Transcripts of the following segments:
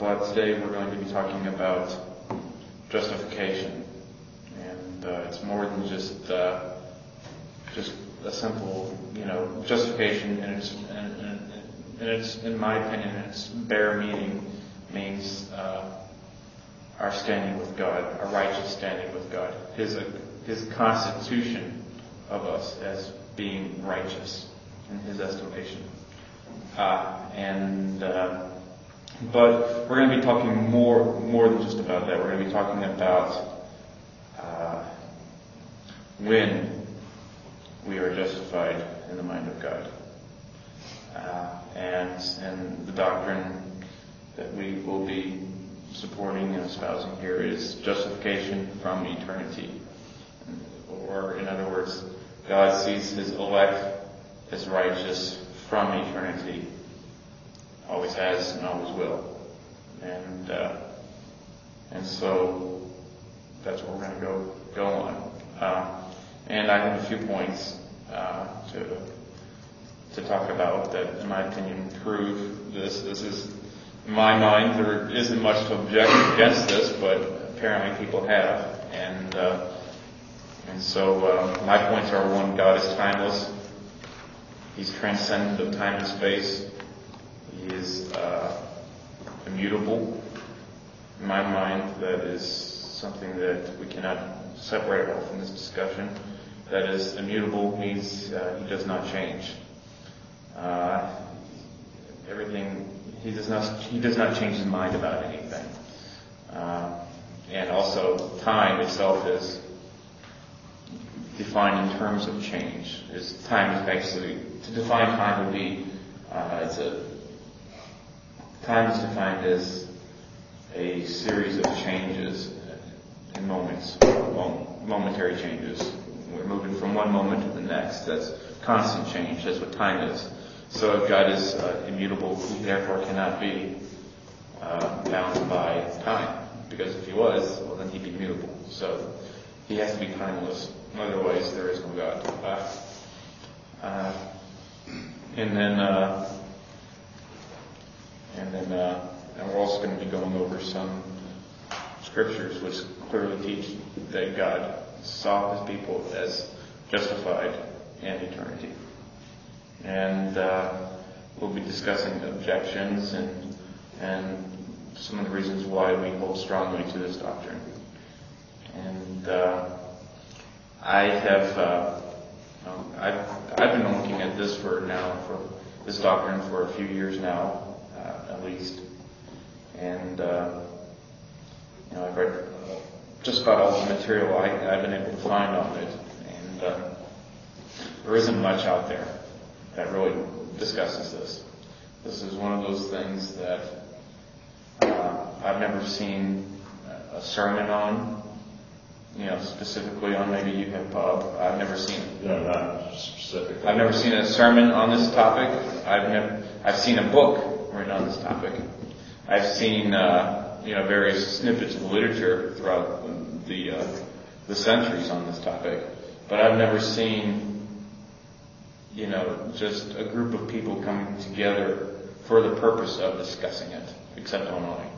but today we're going to be talking about justification, and uh, it's more than just uh, just a simple, you know, justification, and it's and, and, it's in my opinion, its bare meaning means uh, our standing with God, our righteous standing with God, His His constitution of us as being righteous in His estimation. Uh, and uh, but we're going to be talking more more than just about that. We're going to be talking about uh, when we are justified in the mind of God, uh, and and the doctrine that we will be supporting and espousing here is justification from eternity, or in other words, God sees His elect as righteous from eternity. Always has and always will. And, uh, and so that's what we're going to go, go on. Uh, and I have a few points, uh, to, to talk about that, in my opinion, prove this. This is, in my mind, there isn't much to object against this, but apparently people have. And, uh, and so, uh, my points are one, God is timeless. He's transcendent of time and space. Is uh, immutable. In my mind, that is something that we cannot separate off from this discussion. That is, immutable means uh, he does not change. Uh, everything he does not he does not change his mind about anything. Uh, and also, time itself is defined in terms of change. Is time is basically to define time would be uh, it's a time is defined as a series of changes in moments, momentary changes. We're moving from one moment to the next. That's constant change. That's what time is. So if God is uh, immutable, he therefore cannot be uh, bound by time. Because if he was, well then he'd be mutable. So he has to be timeless. Otherwise, there is no God. Uh, and then, uh, and then, uh, and we're also going to be going over some scriptures which clearly teach that God saw His people as justified in eternity. And uh, we'll be discussing objections and and some of the reasons why we hold strongly to this doctrine. And uh, I have uh, I've I've been looking at this for now for this doctrine for a few years now, at least, and uh, you know I've read just about all the material I, have been able to find on it, and uh, there isn't much out there that really discusses this. This is one of those things that uh, I've never seen a sermon on, you know, specifically on. Maybe you have, Bob. I've never seen. No, not specifically. I've never seen a sermon on this topic. I've never. I've seen a book written on this topic. I've seen, uh, you know, various snippets of literature throughout the uh, the centuries on this topic, but I've never seen, you know, just a group of people coming together for the purpose of discussing it, except online.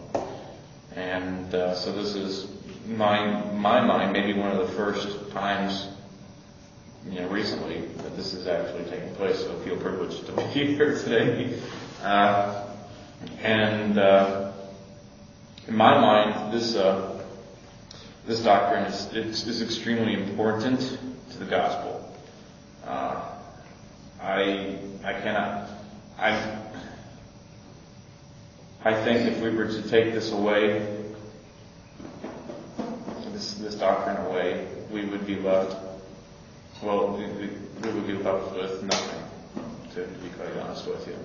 And uh, so this is my my mind, maybe one of the first times, you know, recently that this is actually taking place. So I feel privileged to be here today. Uh, and uh, in my mind, this uh, this doctrine is, is, extremely important to the gospel. Uh, I I cannot I I think if we were to take this away, this this doctrine away, we would be left. Well, we, we would be left with nothing, to be quite honest with you.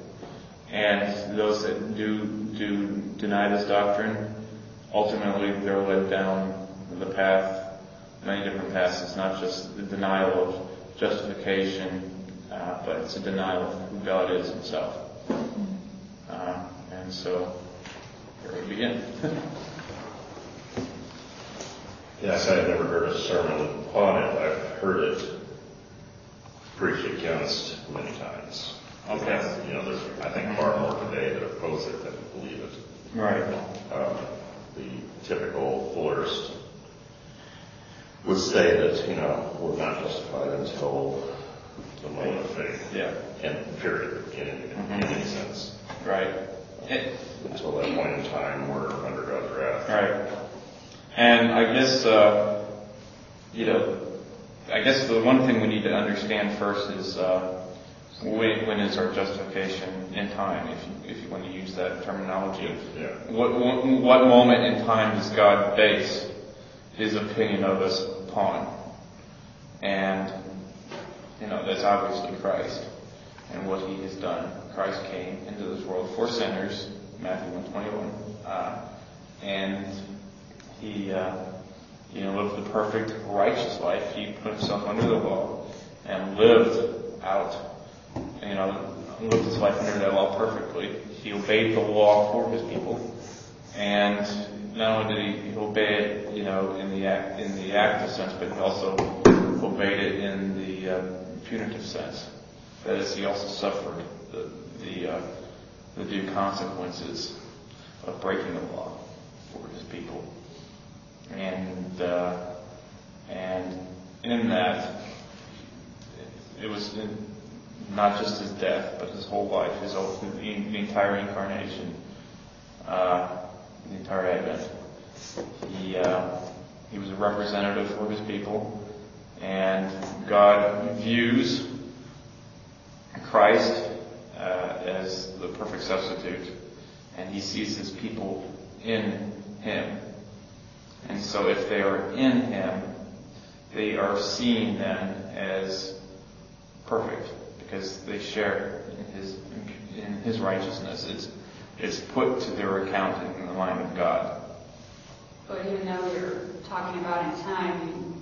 And those that do do deny this doctrine, ultimately they're led down the path, many different paths. It's not just the denial of justification, uh, but it's a denial of who God is Himself. Uh, and so, here we begin. yes, I have never heard a sermon upon it. I've heard it preached against many times. Okay. You know, there's, I think, far more today that oppose it than believe it. Right. Um, The typical florist would say that, you know, we're not justified until the moment of faith. Yeah. And period, in, in any sense. Right. It, Until that point in time, we're under God's wrath. Right. And I guess, uh, you know, I guess the one thing we need to understand first is uh, when, when is our justification in time, if you, if you want to use that terminology. Yeah. What, what, what moment in time does God base his opinion of us upon? And, you know, that's obviously Christ and what he has done. Christ came into this world for sinners, Matthew 121, uh, and he, uh, you know, lived the perfect righteous life. He put himself under the law and lived out, you know, lived his life under that law perfectly. He obeyed the law for his people, and not only did he obey it, you know, in the act, in the active sense, but he also obeyed it in the uh, punitive sense. That is, he also suffered the the, uh, the due consequences of breaking the law for his people. And uh, and in that, it was in, not just his death, but his whole life, his whole, the, entire incarnation, uh, the entire Advent. He uh, he was a representative for his people, and God views Christ uh, as the perfect substitute, and He sees His people in Him. And so, if they are in Him, they are seen then as perfect because they share in His in His righteousness. It's it's put to their account in the line of God. But even though you're talking about in time, you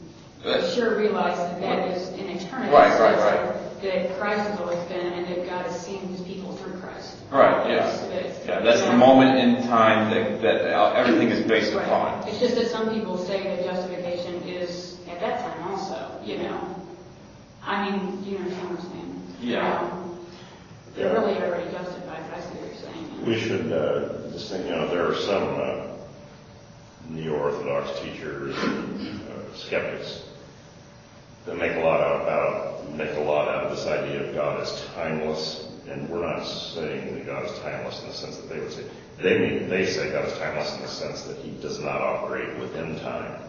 uh, That's- sure realize that that is in eternity. Right, right, right. That Christ has always been, and that God has seen his people through Christ. Right, yeah. So that- Yeah, that's the moment in time that, that everything is based Right. upon. It's just that some people say that justification is at that time also, you know. I mean, you understand what I'm saying? Yeah. Um. They're really already justified, but I see what you're saying. We should, uh, just think, you know, there are some, uh, neo-Orthodox teachers, uh, skeptics, that make a lot out about, make a lot out of this idea of God as timeless, and we're not saying that God is timeless in the sense that they would say, they mean, they say God is timeless in the sense that he does not operate within time.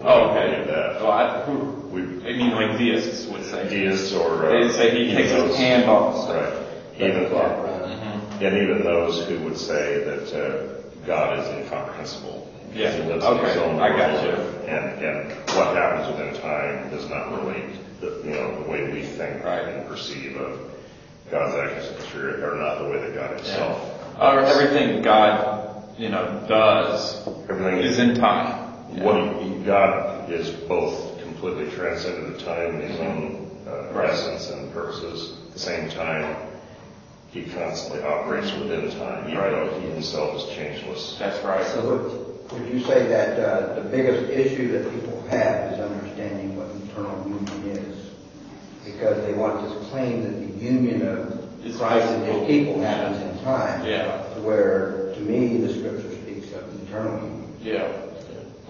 Oh, okay. believe that. Well, I, who, We, I mean, like deists would say. deists or. uh, They say he takes his those- hand off. Right. Even, Mhm. and even those who would say that uh, God is incomprehensible. Yeah, He lives in his okay, own I got you. And, and what happens within time does not relate, the, you know, the way we think Right. and perceive of God's actions in history are not the way that God himself. Uh, everything God, you know, does Everything is in time. What he, God is both completely transcendent of time in his own uh, Right. essence and purposes. At the same time, he constantly operates within time, even Right. though he himself is changeless. That's right. So would, would you say that uh, the biggest issue that people have is understanding what eternal union is? Because they want to claim that the union of Is Christ and his people happens in time. Yeah. Where, to me, the scripture speaks of eternal union. Yeah.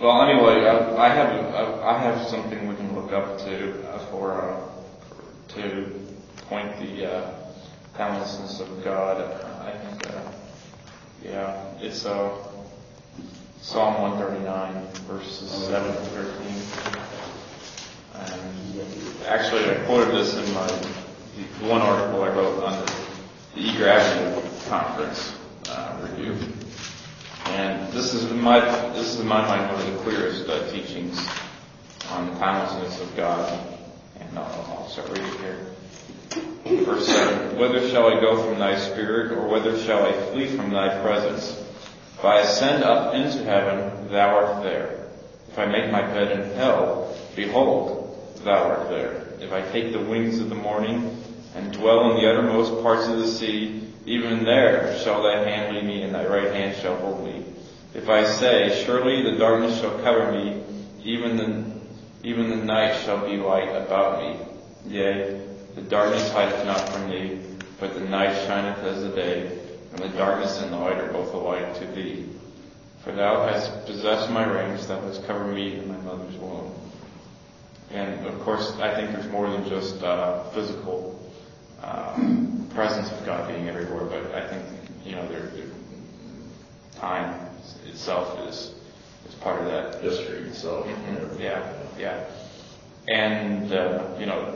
Well, anyway, I, I have I, have something we can look up to uh, for uh, to point the uh, timelessness of God. I think, uh, yeah, it's uh, Psalm 139, verses 7 to 13. And actually, I quoted this in my one article I wrote on the, Eager Avenue conference uh, review. And this is in my this is in my mind one of the clearest uh, teachings on the timelessness of God. And I'll, I'll start reading here. Verse seven: Whither shall I go from Thy Spirit, or whither shall I flee from Thy presence? If I ascend up into heaven, Thou art there. If I make my bed in hell, behold, Thou art there. If I take the wings of the morning and dwell in the uttermost parts of the sea, even there shall thy hand lead me, and thy right hand shall hold me. If I say, Surely the darkness shall cover me, even the even the night shall be light about me. Yea, the darkness hideth not from thee, but the night shineth as the day. and the darkness and the light are both alike to thee. For thou hast possessed my reins, thou hast covered me in my mother's womb. And of course, I think there's more than just uh, physical um, presence of God being everywhere, but I think you know, there, time itself is is part of that. History itself. Mhm. Yeah, yeah. And uh, you know,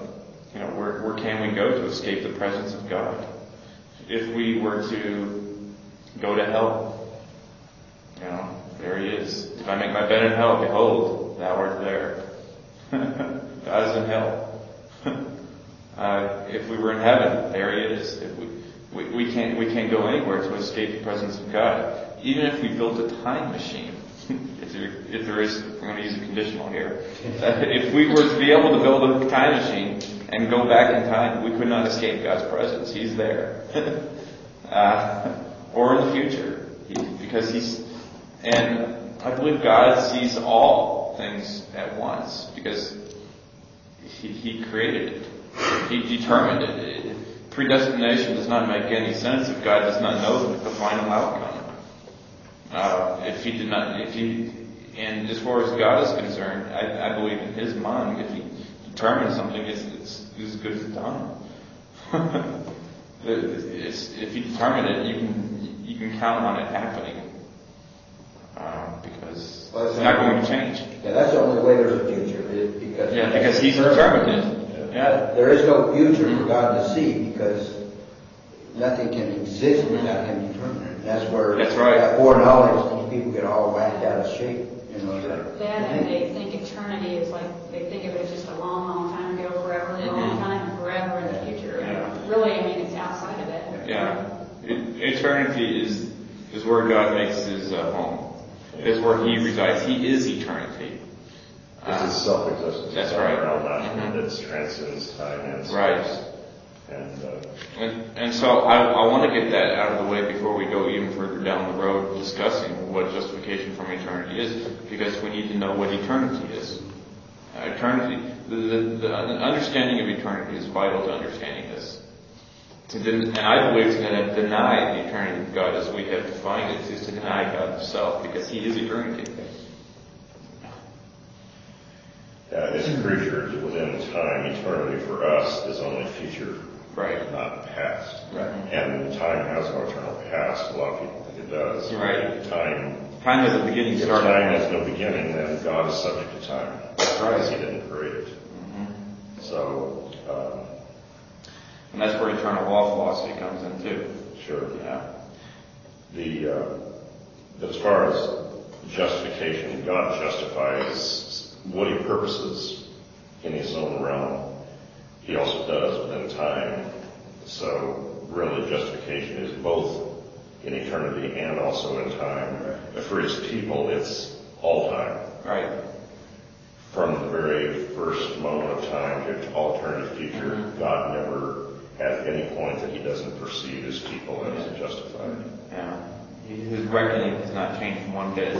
you know, where where can we go to escape the presence of God? If we were to go to hell, you know, there He is. If I make my bed in hell, behold, Thou art there. God is in hell. uh, if we were in heaven, there He is. If we, we we can't we can't go anywhere to escape the presence of God. Even if we built a time machine, if there, if there is, I'm going to use a conditional here. Uh, if we were to be able to build a time machine and go back in time, we could not escape God's presence. He's there. uh, or in the future. He, because He's, and I believe God sees all things at once because He, he created it. He determined it. it. Predestination does not make any sense if God does not know the final outcome. Uh, if he did not, if he, and as far as God is concerned, I, I believe in His mind, if He determines something, it's, it's, it's as good as done. it's, if He determined it, you can you can count on it happening uh, because Well, it's not going to change. Yeah, that's the only way there's a future, because. Yeah, because He's determined it. Yeah. There is no future for God to see because nothing can exist without Him determining it. And that's where. That's right. That foreknowledge, these people get all whacked out of shape, you know. they're- That and they think eternity is like, they think of it as just a long, long time ago, forever, a long time, and forever in the future. And really, I mean, it's outside of it. Yeah. E- Eternity is, is where God makes his uh, home. Is where he resides. He is eternity. This Uh, is self-existence. That's right. Realm not Mhm. transcends time and space. Right. And, uh, and, and so I, I want to get that out of the way before we go even further down the road discussing what justification from eternity is, because we need to know what eternity is. Uh, eternity, the, the, the understanding of eternity is vital to understanding this. To den- and I believe to deny the eternity of God as we have defined it is to deny God himself because he is eternity. uh, as creatures within time, eternity for us is only future, Right. not past. Right. And time has no eternal past. A lot of people think it does. Right. Time, Time has a beginning, if start, time has no beginning, then God is subject to time. Right. Because He didn't create it. So, um, and that's where eternal law philosophy comes in too. sure. Yeah. The, uh, as far as justification, God justifies what he purposes in his own realm. He also does within time. So really justification is both in eternity and also in time. But for his people, it's all time. Right. From the very first moment of time to all eternity future, Mhm. God never at any point that he doesn't perceive his people as justified. Yeah. His reckoning has not changed from one bit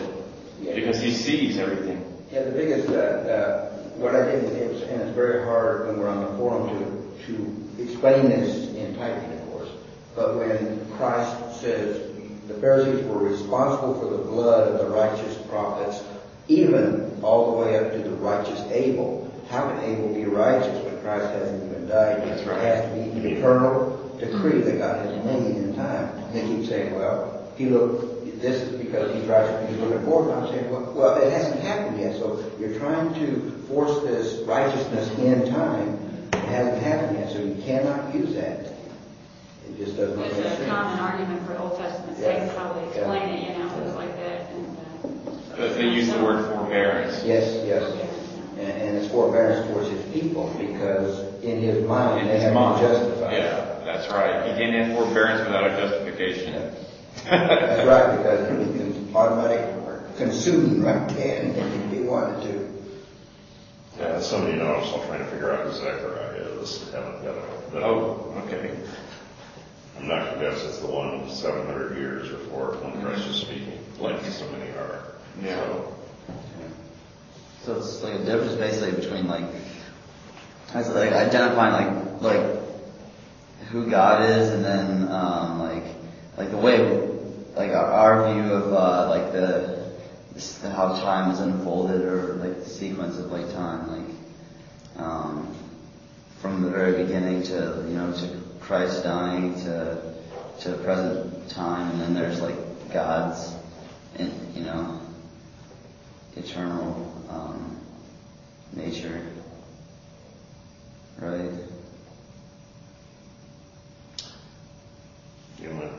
because he sees everything. Yeah, the biggest, uh, uh, what I did, was, and it's very hard when we're on the forum to, to explain this in typing, of course. But when Christ says the Pharisees were responsible for the blood of the righteous prophets, even all the way up to the righteous Abel, how can Abel be righteous when Christ hasn't even died yet? That's right. It has to be an eternal decree that God has made in time. And they keep saying, well, he looked, this is because he's righteous, he's looking forward. I'm saying, well, well, it hasn't happened yet. So you're trying to force this righteousness in time. It hasn't happened yet, so you cannot use that. It just does not make sense. It's a common argument for Old Testament Yeah. saints, how they explain it, you know, things like that. and, uh, But They use the word forbearance. Yes, yes. And, and it's forbearance towards his people because in his mind, In they his have mind. been justified. Yeah, that's right. He can't have forbearance without a justification. That's right, because he can automatic consume right then if he wanted to. Yeah, somebody know I'm still trying to figure out who Zechariah is, haven't got it. But Oh, okay. I'm not convinced it's the one 700 years before when Christ is speaking, like so many are. Yeah. So, So it's like a difference basically between like, it's like identifying like like who God is, and then um, like like the way, like our, view of uh, like the, this, how time is unfolded, or like the sequence of like time, like um, from the very beginning to you know to Christ dying to to the present time, and then there's like God's, you know, eternal um, nature, right? You know,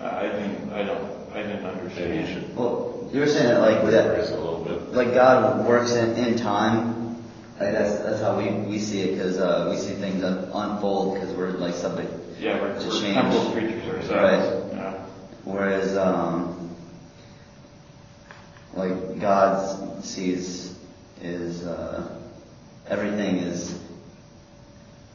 I didn't, I don't, I didn't maybe you should Well, you were saying that like that, rephrase it a little bit. like God works in, in time. Like that's that's how we, we see it because uh, we see things un- unfold because we're like subject. Yeah, we're, To we're change. temporal creatures ourselves. Yeah. Whereas um, like God sees is uh, everything is,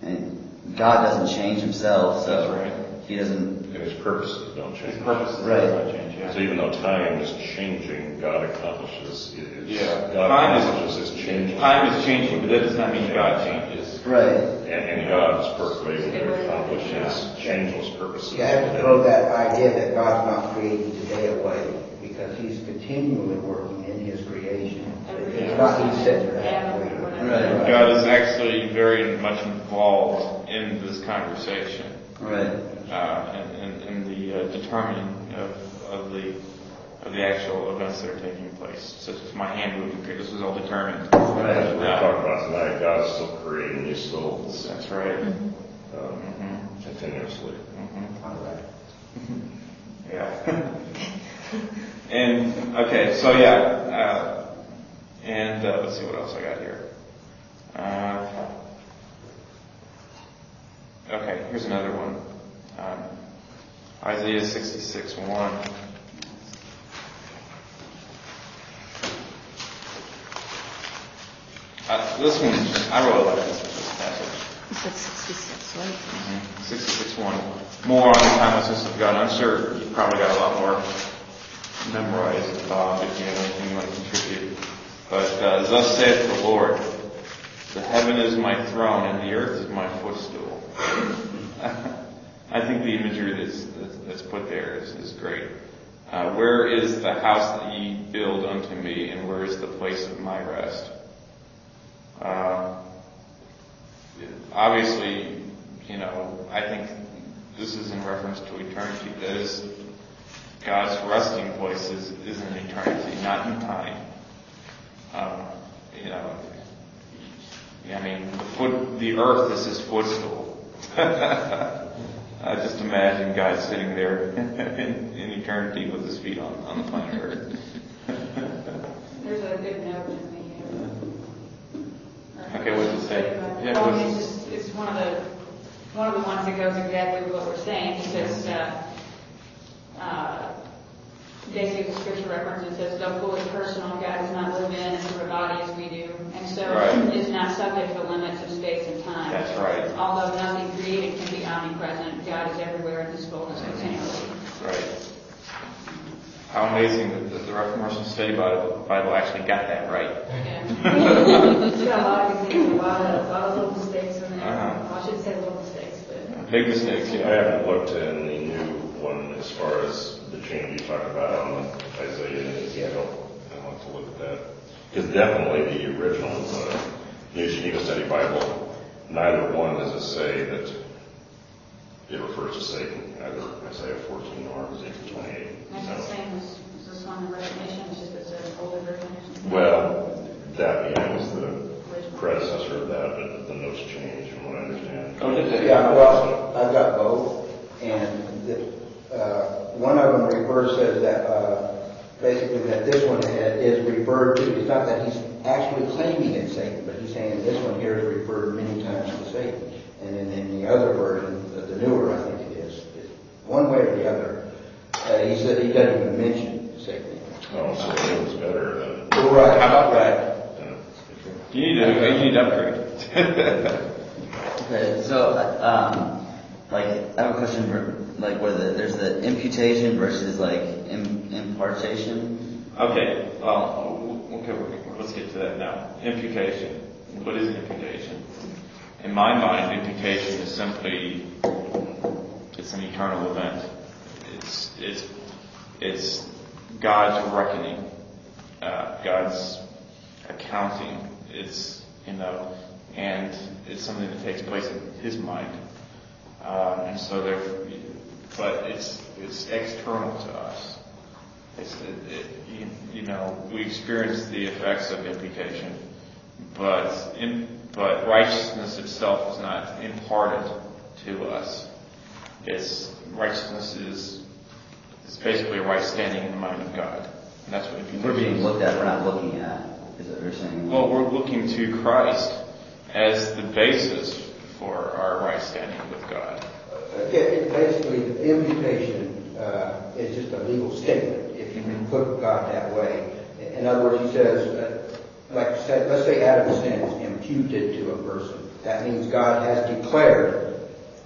and God doesn't change Himself, so That's right. He doesn't. And his purposes don't change. His purposes Right. do not change, yeah. So even though time is changing, God accomplishes, is, Yeah. God Time is- accomplishes his changing. Time is changing, but that does not mean God changes. Right. And, and God is perfectly able to accomplish his changeless purposes. You have to throw that idea that God's not creating today away, because He's continually working in His creation. It's not He's sitting there. Right. God is actually very much involved in this conversation, Right. uh, in, in, in the uh, determining of, of the of the actual events that are taking place. Such as my hand moving, this was all determined. As Right. we're talking about tonight, God's still creating new souls, That's right. um, hmm continuously. hmm All right. Yeah. and okay, so yeah, uh, and uh, let's see what else I got here. Uh, okay, here's another one. Um, Isaiah 66, 1. Uh, this one, I really like this, this passage. You said 66, right? 66-1. More on the timelessness of God. I'm sure you've probably got a lot more memorized, Bob, if you have anything you want to contribute. But uh, thus saith the Lord, the heaven is my throne and the earth is my footstool. I think the imagery that's, that's put there is, is great. Uh, where is the house that ye build unto me, and where is the place of my rest? Uh, obviously, you know, I think this is in reference to eternity. That is, God's resting place is, is in eternity, not in time. Um, you know, I mean, the foot, the earth is His footstool. I just imagine God sitting there in, in eternity with His feet on, on the planet Earth. There's a good note in the. uh, Okay, what does it say? Yeah, Well, what's- it's just, it's one of the, one of the ones that goes exactly with what we're saying, because, uh, uh, basically the scripture reference, it says, though fully personal, God does not live in and through a body as we do, and so Right. is not subject to the limits of space and time. That's right. Although nothing created can be omnipresent, God is everywhere in His fullness continually. Right. How amazing that the, the Reformation Study Bible, Bible actually got that right. It's got a lot of examples, a lot of, a lot of little mistakes in there. Uh-huh. Well, I shouldn't say little mistakes, but. Big mistakes, I yeah. haven't looked in the new one as far as the change you talked about on Isaiah and Ezekiel. I want to look at that. Because definitely the original, uh, New Geneva Study Bible, neither one does it say that it refers to Satan, either Isaiah 14 or Ezekiel 28. That's the same as, as this one in Revelation, it's just it's an older version. Well, that yeah, was the predecessor of that, but the notes changed from what I understand. Oh, did they? Yeah, well, I've got both, and the, uh, one of them refers, says that, uh, basically that this one is referred to, it's not that he's actually claiming it's Satan, but he's saying this one here is referred many times to Satan. And then in the other version, the the newer, I think it is, one way or the other, uh, he said he doesn't even mention Satan. Oh, so it was better than. Right. How about that? than- You need to, you need to upgrade. Okay, so, uh, um, like, I have a question for, like, where the, there's the imputation versus, like, im, impartation. Okay, well, okay, let's get to that now. Imputation. What is imputation? In my mind, imputation is simply, it's an eternal event. It's, it's, it's God's reckoning, uh, God's accounting. It's, you know, and it's something that takes place in His mind. Um, and so there, but it's, it's external to us. It's, it, it, you, you know, we experience the effects of imputation, but in, but righteousness itself is not imparted to us. It's righteousness is is basically a right standing in the mind of God. And that's what imputation We're being looked at, we're not looking at, is what you're saying? Well, we're looking to Christ as the basis for our right standing with God. Basically, the imputation uh, is just a legal statement, if you can put God that way. In other words, he says, uh, like, said, let's say Adam's sin is imputed to a person. That means God has declared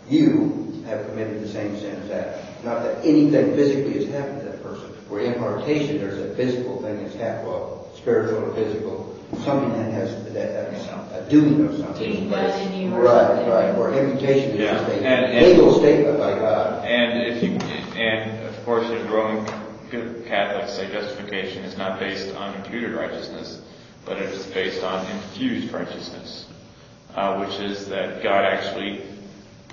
you have committed the same sin as Adam. Not that anything physically has happened to that person. Where impartation, there's a physical thing that's happened, well, spiritual or physical, something that has, that, that's a doing of something. Being done in you or Right, something. right, where imputation is Yeah, just a and- and- legal statement by God. And if you, and of course, if Roman Catholics say justification is not based on imputed righteousness, but it is based on infused righteousness, uh, which is that God actually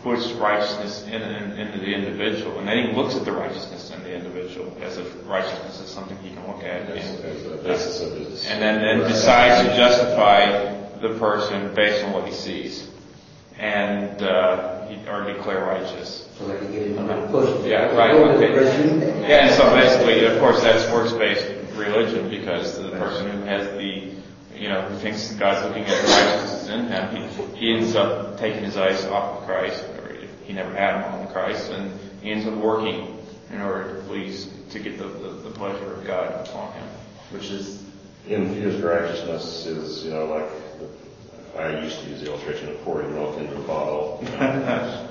puts righteousness in, in, into the individual, and then He looks at the righteousness in the individual as if righteousness is something He can look at, As and, as the basis of his. and then, then decides to justify the person based on what he sees, and uh, he, or declare righteous. So they can get him to push. Yeah, right, Go to the okay. Yeah, and so basically, of course, that's works-based religion because the person who has the, you know, who thinks God's looking at the righteousness in him, he, he ends up taking his eyes off of Christ, or he never had them on Christ, and he ends up working in order to please, to get the, the, the pleasure of God upon him. Which is, Infused righteousness is, you know, like, I used to use the illustration of pouring milk into a bottle.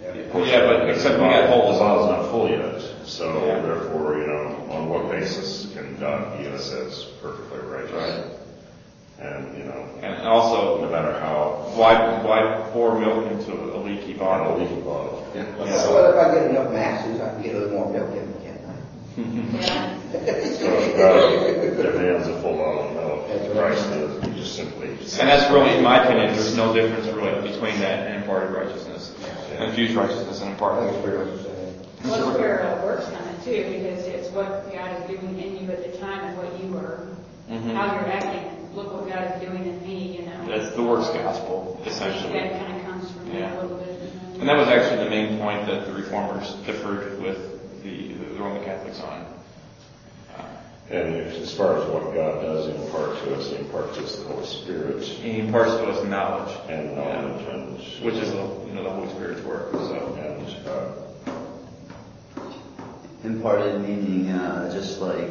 Yeah, but except we got The holes. bottle's not full yet, so Yeah. therefore, you know, on what basis can God view us as perfectly righteous? Right. And, you know, And also, no matter how, why, why pour milk into a leaky on a bottle? leaky bottle. Yeah. Well, if I get enough masses, I can get a little more milk in, can't I? Yeah. So uh, if God demands a full bottle of milk, That's right. You just simply. And that's really, in my opinion, there's no difference really between that and imparted righteousness. Infused righteousness and I imparted. think it's pretty much the same. Well, there uh, works on it too, because it's what God is doing in you at the time and what you are, Mhm. how you're acting. Look what God is doing in me, you know. That's the works gospel, essentially. That kind of comes from me Yeah. a little bit. And that was actually the main point that the reformers differed with the, the Roman Catholics on. And as far as what God does impart to us, He imparts to us the Holy Spirit He imparts to us knowledge. and knowledge and. Which is the, you know, the Holy Spirit's work, so. And, uh, imparted meaning, uh, just like,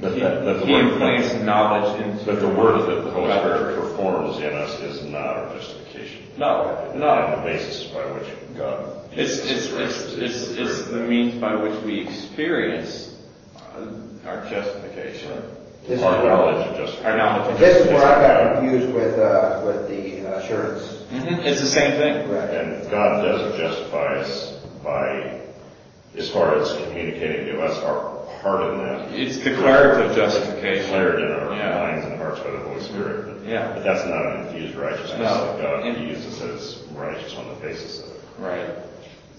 but He that, but the he work- implants knowledge into. But the work that the Holy Spirit performs in us is not our justification. No, And no. the basis by which God. It's, it's, it's, it's, it's the means by which we experience our justification. This is Our knowledge of justification. Our knowledge of This is where I got confused with, uh, with the assurance. Mhm, It's the same thing. Right. And God does justify us by, as far as communicating to us our part in that. It's declarative justification. Declared in our Yeah. minds and hearts by the Holy Spirit. Yeah. But that's not an infused righteousness. No. God In- uses as righteous on the basis of it. Right.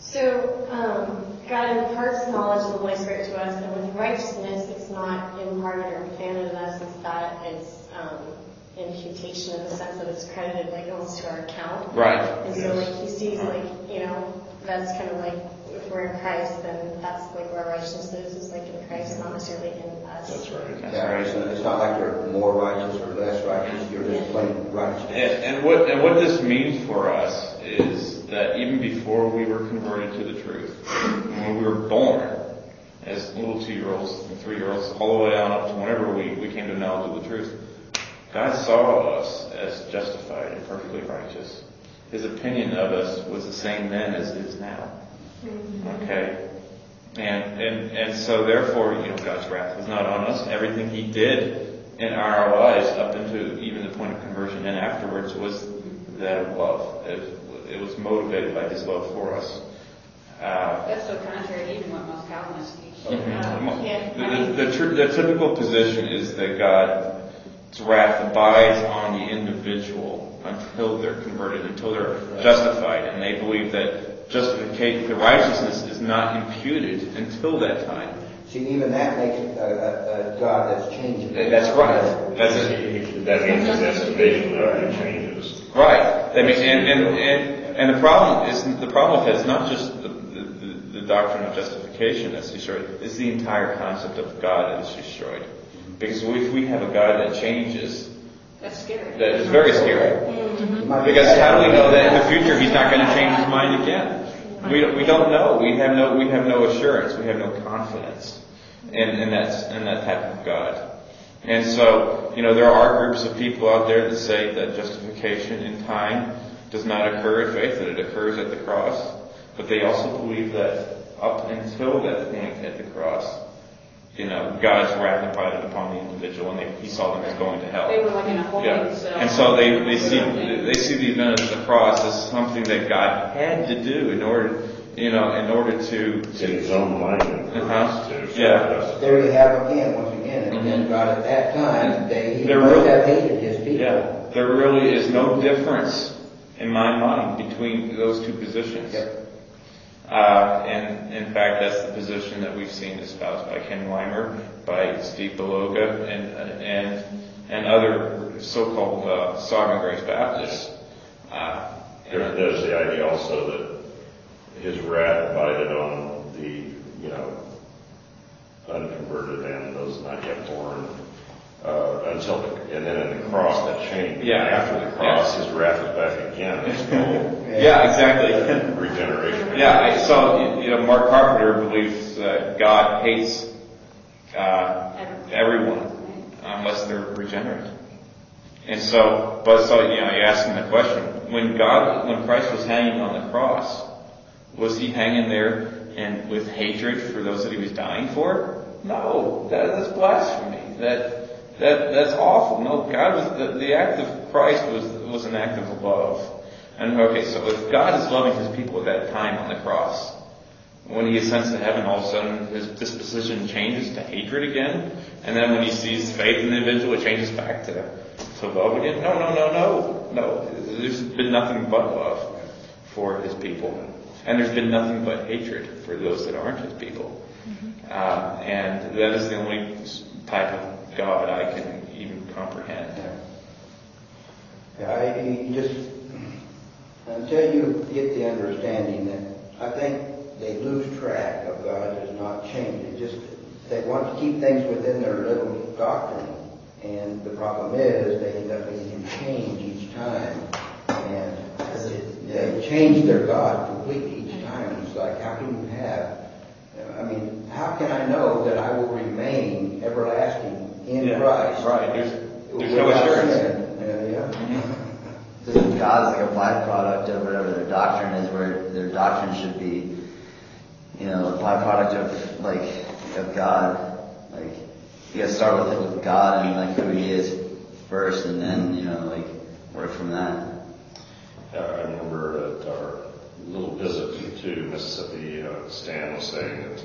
So, um, God imparts knowledge of the Holy Spirit to us, and with righteousness, it's not imparted or implanted in us, it's that it's, um, imputation in the sense that it's credited like almost to our account. Right. And so like he sees like, you know, that's kind of like, if we're in Christ, then that's like where righteousness is, is like in Christ, not necessarily in us. That's right. That's Yeah, right. it's, it's not like you're more righteous or less righteous, you're just plain righteous. And, and what and what this means for us is that even before we were converted to the truth, when we were born as little two-year-olds and three-year-olds, all the way on up to whenever we, we came to knowledge of the truth, God saw us as justified and perfectly righteous. His opinion of us was the same then as it is now. Mm-hmm. Okay? And, and, and so therefore, you know, God's wrath was not on us. Everything He did in our lives up into even the point of conversion and afterwards was that of love. It, it was motivated by His love for us. Uh, That's so contrary to even what most Calvinists teach. Uh, yeah, I The, the, tr- the typical position is that God's wrath abides on the individual until they're converted, until they're justified, and they believe that justification, the righteousness is not imputed until that time. See, even that makes it a, a, a God that's changing. That's right. That's it. That means his estimation already changes. Right. That means, and, and, and, and the problem is, the problem with that is not just the, the, the doctrine of justification that's destroyed, it's the entire concept of God that is destroyed. Because if we have a God that changes, that's scary. that is very scary. It might Because how do we know that in the future he's not going to change his mind again? We don't, we don't know. We have no, we have no assurance. We have no confidence in, in that, in that type of God. And so, you know, there are groups of people out there that say that justification in time does not occur in faith, that it occurs at the cross. But they also believe that up until that point at the cross, you know, God's wrath abided upon the individual and they, he saw them as going to hell. They were like in a holding Yeah, cell. and so they, they see they see the event of the cross as something that God had to do in order, you know, in order to, In his own mind, Uh-huh. to show Yeah. There you have again, once again, and then Mhm. God at that time, they, he There must really- have hated his people. yeah, there really is no difference in my mind between those two positions. Yep. Uh, and in fact, that's the position that we've seen espoused by Ken Weimer, by Steve Beloga, and and and other so-called uh, sovereign grace Baptists. Uh, There, there's the idea also that his wrath abided on the, you know, unconverted and those not yet born, uh, until, the, and then in the cross that changed. Yeah. After the cross, his wrath is back again. It's called yeah, exactly. regeneration. Yeah, I saw, you know, Mark Carpenter believes that God hates uh, everyone unless they're regenerate. And so, but so, you know, you're asking the question, when God, when Christ was hanging on the cross, was he hanging there and with hatred for those that he was dying for? No, that, that's blasphemy. That, that, that's awful. No, God was, the, the act of Christ was, was an act of love. And okay, so if God is loving his people at that time on the cross, when he ascends to heaven, all of a sudden his disposition changes to hatred again, and then when he sees faith in the individual, it changes back to, to love again. No, no, no, no, no. There's been nothing but love for his people. And there's been nothing but hatred for those that aren't his people. Uh, and that is the only type of God I can even comprehend. Yeah, I, just, until you get the understanding that, I think they lose track of God does not change. It just, they want to keep things within their little doctrine. And the problem is, they end up making him change each time. And they change their God completely each time. It's like, how can you have, I mean, how can I know that I will remain everlasting in Yeah, Christ? Right. There's, there's no without assurance. sin? Yeah, yeah. Because God is like a byproduct of whatever their doctrine is, where their doctrine should be, you know, a byproduct of like of God. Like you gotta start with with God and like who He is first, and then you know like work from that. Uh, I remember at our little visit to Mississippi, uh, Stan was saying that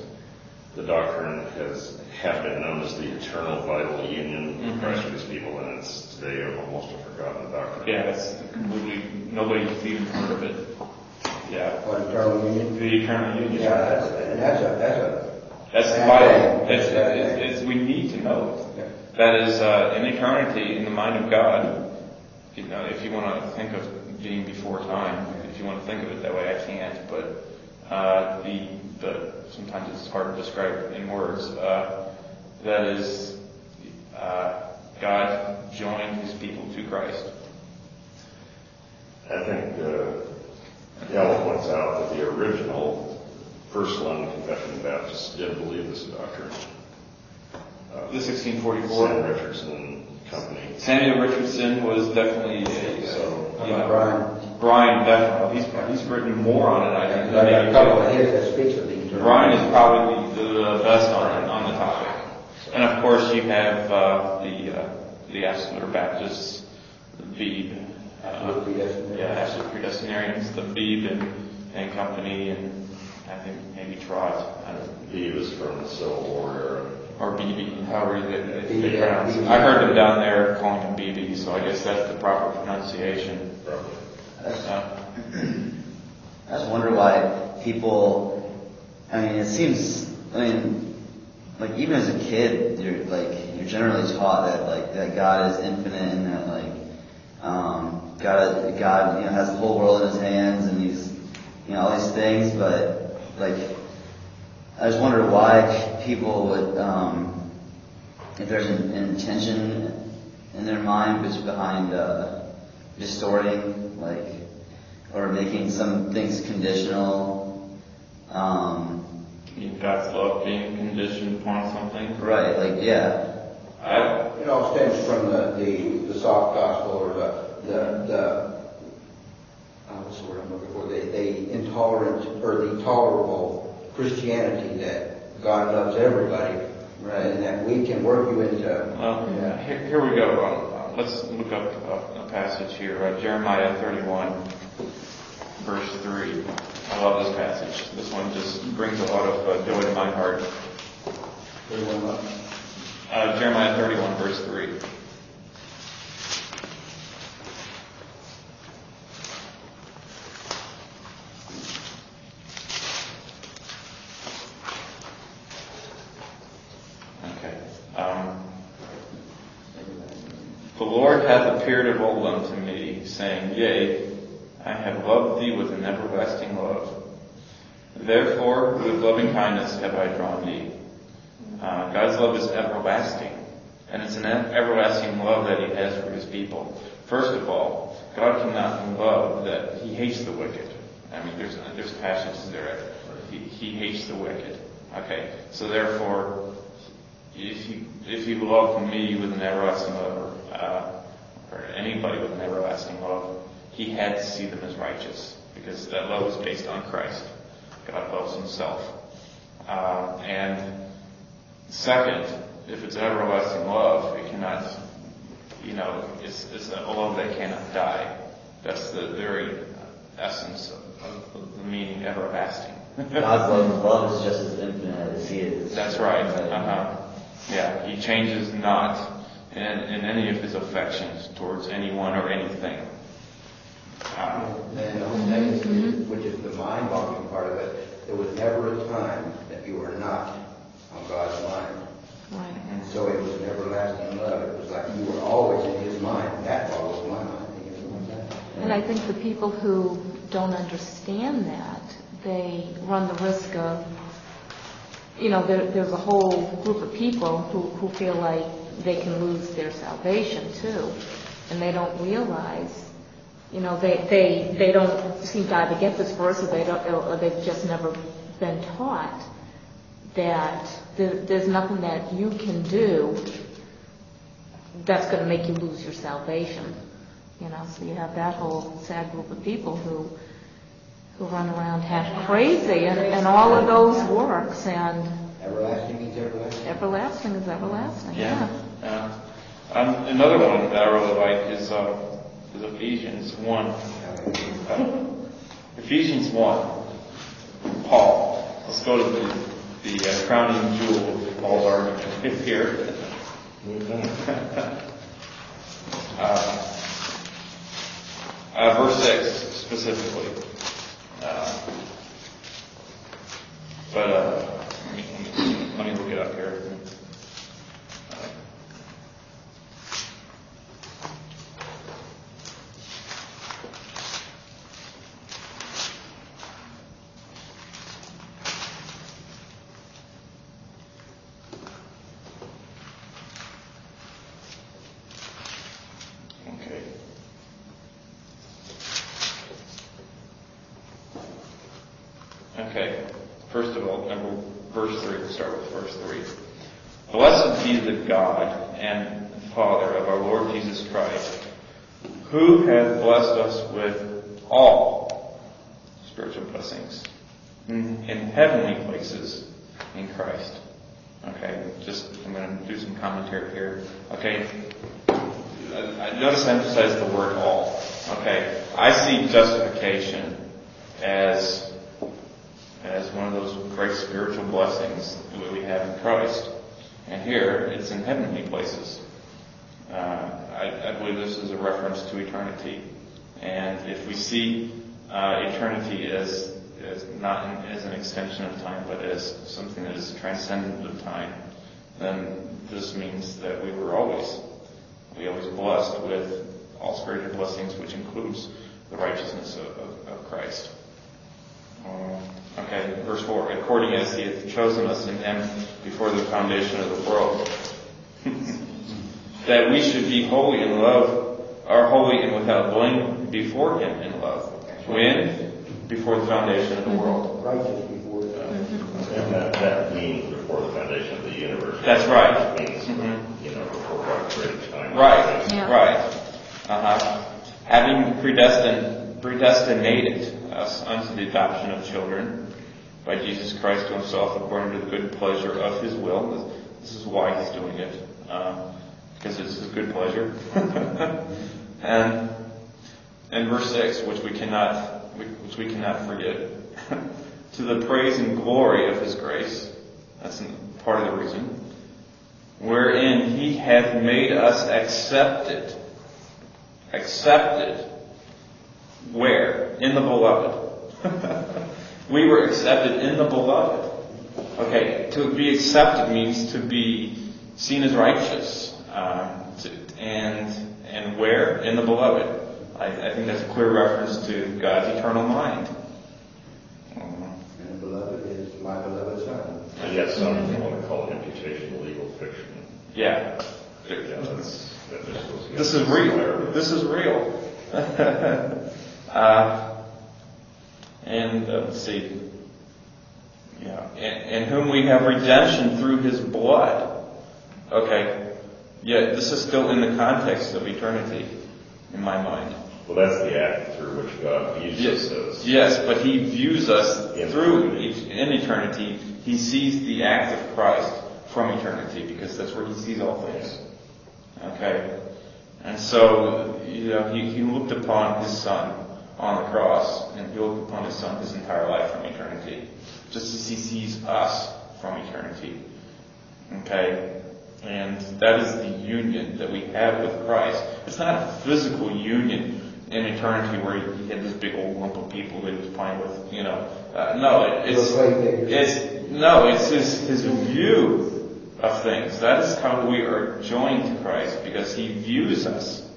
the doctrine has have been known as the eternal vital union of Christ with these people, and it's today almost a forgotten doctrine. Yeah, that's completely, nobody's even heard of it. Yeah. What eternal union? The eternal union. Yeah, that's, and that's a, that's a, That's Bad vital. It's, it's, it's, we need to know it. That is, uh, in eternity, in the mind of God, you know, if you want to think of being before time, if you want to think of it that way, I can't, but, uh, the, the, sometimes it's hard to describe in words, uh, that is, uh, God joined his people to Christ. I think uh, Ella points out that the original First London Confession of Baptists did believe this doctrine. Uh, The Sam Richardson Company. Samuel Richardson was definitely a, So, uh, you know, Brine. Brine definitely, he's, he's written more on it, I think. I than got a maybe couple of his that speaks of the eternal. Brine is probably the, the best on, on the topic. And of course, you have, uh, the, uh, the Absolute Baptists, the Beebe. uh, predestinarians. Yeah, Absolute Predestinarians, the Beebe and, and company, and, I think maybe Trott, I don't know. He was from the Civil War era. or BB, however they, they- they BB, pronounce it. I heard them down there calling him BB, so I guess that's the proper pronunciation. probably. Uh, I just wonder why people. I mean, it seems. I mean, like even as a kid, you're like you're generally taught that like that God is infinite and that like um, God God you know has the whole world in His hands and He's you know all these things, but like I just wonder why people would um, if there's an, an intention in their mind which behind uh, distorting like or making some things conditional. Um, in God's love being conditioned upon something. right, like yeah, I, It all stems from the, the, the soft gospel or the, the, the, uh, what's the word I'm looking for? The, the intolerant or the tolerable Christianity that God loves everybody. Right. And that we can work you into, well, Yeah. here, here we go. Uh, let's look up a, a passage here, uh, Jeremiah 31, verse 3. I love this passage. This one just brings a lot of uh, joy to my heart. Uh, Jeremiah 31, verse 3. Okay. Um, the Lord hath appeared of old unto me, saying, Yea, I have loved thee with an everlasting love. Therefore, with loving kindness have I drawn thee. Uh, God's love is everlasting, and it's an everlasting love that He has for His people. First of all, God cannot love that He hates the wicked. I mean, there's there's passages there. He, he hates the wicked. Okay, so therefore, if you if you love me with an everlasting love, or, uh, or anybody with an everlasting love, He had to see them as righteous because that love is based on Christ. God loves Himself, uh, and Second, if it's everlasting love, it cannot, you know, it's, it's a love that cannot die. That's the very essence of, of the meaning everlasting. God's love, love is just as infinite as He is. That's right. Uh-huh. Yeah, he changes not in, in any of his affections towards anyone or anything. Uh, And the whole thing which is the mind-boggling part of it, there was never a time that you were not on God's mind. Right. And so it was an everlasting love. It was like you were always in His mind. That boggles my mind. thinking about that. And I think the people who don't understand that, they run the risk of, you know, there, there's a whole group of people who, who feel like they can lose their salvation too. And they don't realize, you know, they, they, they don't seem to either get this verse or they don't, or they've just never been taught that there's nothing that you can do that's going to make you lose your salvation. You know, so you have that whole sad group of people who who run around half crazy, and, and all of those works, and Everlasting means everlasting. everlasting is everlasting. yeah. yeah. Um, another one that I really like is, uh, is Ephesians 1. Uh, Ephesians 1. Paul. Let's go to the, the uh, crowning jewel of Paul's argument here. uh, uh, verse 6 specifically. Uh, but uh, let, me, let me look it up here. Uh, Okay. Okay. First of all, number verse three. We'll start with verse three. Blessed be the God and Father of our Lord Jesus Christ, who hath blessed us with all spiritual blessings in, in heavenly places in Christ. Okay, just I'm going to do some commentary here. Okay, I I notice I emphasize the word all. Okay, I see justification as as one of those great spiritual blessings that we have in Christ. And here, it's in heavenly places. Uh, I, I believe this is a reference to eternity. And if we see uh, eternity as, as not an, as an extension of time, but as something that is transcendent of time, then this means that we were always, we always blessed with all spiritual blessings, which includes the righteousness of, of, of Christ. Uh, Okay, verse 4, according as he hath chosen us in him before the foundation of the world, that we should be holy in love, are holy and without blame before him in love. When? Before the foundation of the world. Righteous before the And that, that means before the foundation of the universe. That's right. It means, Mhm. you know, before God created time. Right, Yeah. right. Uh-huh. Having predestined, predestinated us unto the adoption of children by Jesus Christ to himself according to the good pleasure of his will. This is why he's doing it, uh, because it's his good pleasure. and, and verse 6, which we cannot, which we cannot forget. to the praise and glory of his grace. That's part of the reason. Wherein he hath made us accepted accepted where? In the beloved. we were accepted in the beloved. Okay, to be accepted means to be seen as righteous. Um, to, and and where? In the beloved. I, I think that's a clear reference to God's eternal mind. And beloved is my beloved son. And yet some want to call it imputation legal fiction. yeah. Yeah, that's, that just goes against This is real. This is real. uh, and uh, let's see. Yeah, in, in whom we have redemption through His blood. Okay. Yeah, this is still in the context of eternity, in my mind. Well, that's the act through which God views us as. Yes, but He views us In through eternity. in eternity. He sees the act of Christ from eternity because that's where He sees all things. Okay? And so, you know, he, he looked upon his son on the cross, and he looked upon his son his entire life from eternity, just as he sees us from eternity. Okay? And that is the union that we have with Christ. It's not a physical union in eternity where he had this big old lump of people that he was playing with, you know. Uh, no, it, it's, Those clay figures. it's, no, it's his, his view of things. That is how we are joined to Christ because He views us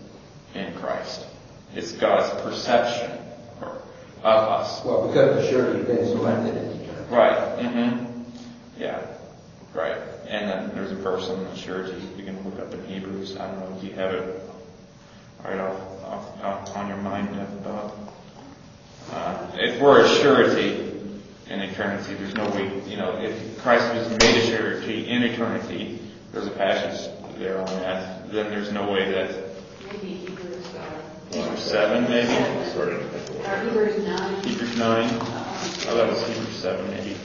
in Christ. It's God's perception of us. Well, because the been selected in eternity. Right. Mm-hmm. Yeah. Right. And then there's a verse on the surety you can look up in Hebrews. I don't know. Do you have it right off, off, off on your mind, Bob? Uh, if we're a surety in eternity, there's no way, you know, if Christ was made a surety in eternity, there's a passage there on that, then there's no way that Maybe Hebrews, uh, Hebrews 7 maybe? Starting to think or about it. Hebrews nine. Hebrews 9? Oh, that was Hebrews 7 maybe.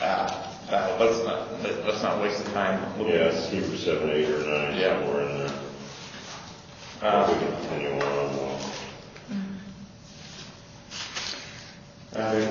Ah, uh, let's not, let- let's not waste the time looking Yeah, at it's. Hebrews seven, eight, or nine, Yeah. somewhere in there. Uh, We can continue on. well. uh,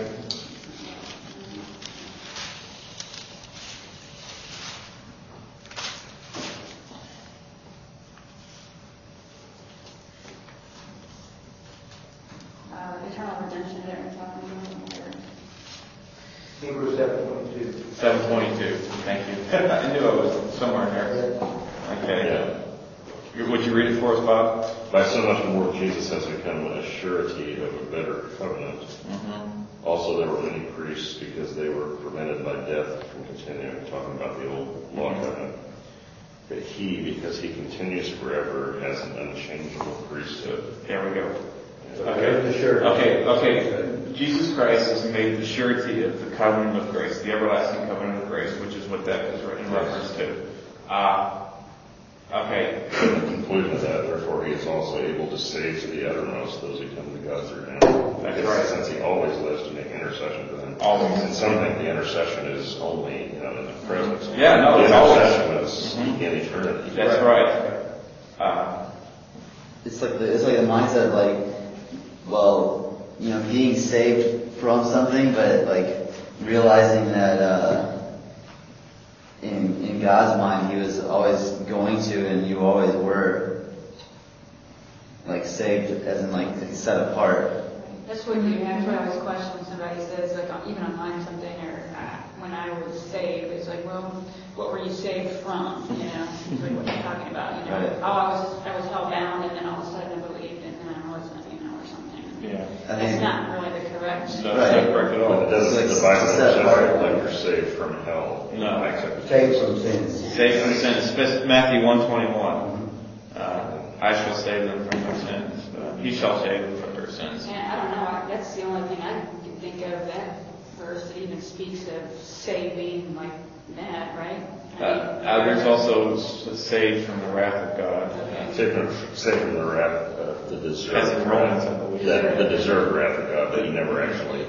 Uh, eternal redemption that we're talking about. or- Hebrews seven twenty-two. 722, thank you. I knew I was somewhere in there. Okay. Yeah. You- Would you read it for us, Bob? By so much more Jesus has become a surety of a better covenant. Mm-hmm. Also, there were many priests because they were prevented by death from continuing, talking about the old law covenant. But he, because he continues forever, has an unchangeable priesthood. There we go. Okay. the. Okay, okay. Jesus Christ has made the surety of the covenant of grace, the everlasting covenant of grace, which is what that is in reference to. Ah, okay. In the conclusion of that, therefore, he is also able to save to the uttermost those who come to God through him. That's Because right. Since he always lives to make intercession for them. Always. And some think the intercession is only, you know, in the present. Yeah, no, The it's always- intercession is in eternity. That's right. Uh, It's like the, it's like the mindset of like, well, you know, being saved from something, but like realizing that uh, in in God's mind, He was always going to, and you always were, like saved, as in like set apart. That's what you, that's what I always question when somebody says, like, even online something, or uh, when I was saved, it's like, well, what were you saved from, you know? Like what you're talking about, you know? Right. Oh, I was, I was hell bound, and then all of a sudden I believed, and then I wasn't, you know, or something. Yeah. I That's think not really the correct. That's Right. not correct at But it doesn't, It's the Bible set doesn't apart. say like you're saved from hell. No. Except Save from sins. Save from sin, Spe- Matthew one twenty-one. Uh, I shall save them from their sins. Uh, he shall save them from their sins. And I don't know, that's the only thing I can think of, that verse that even speaks of saving like that, right? I Uh, mean, uh, also saved from the wrath of God. Saved from, saved from the wrath, uh, the deserved. That's in Romans, I believe. That, the deserved wrath of God, but he never actually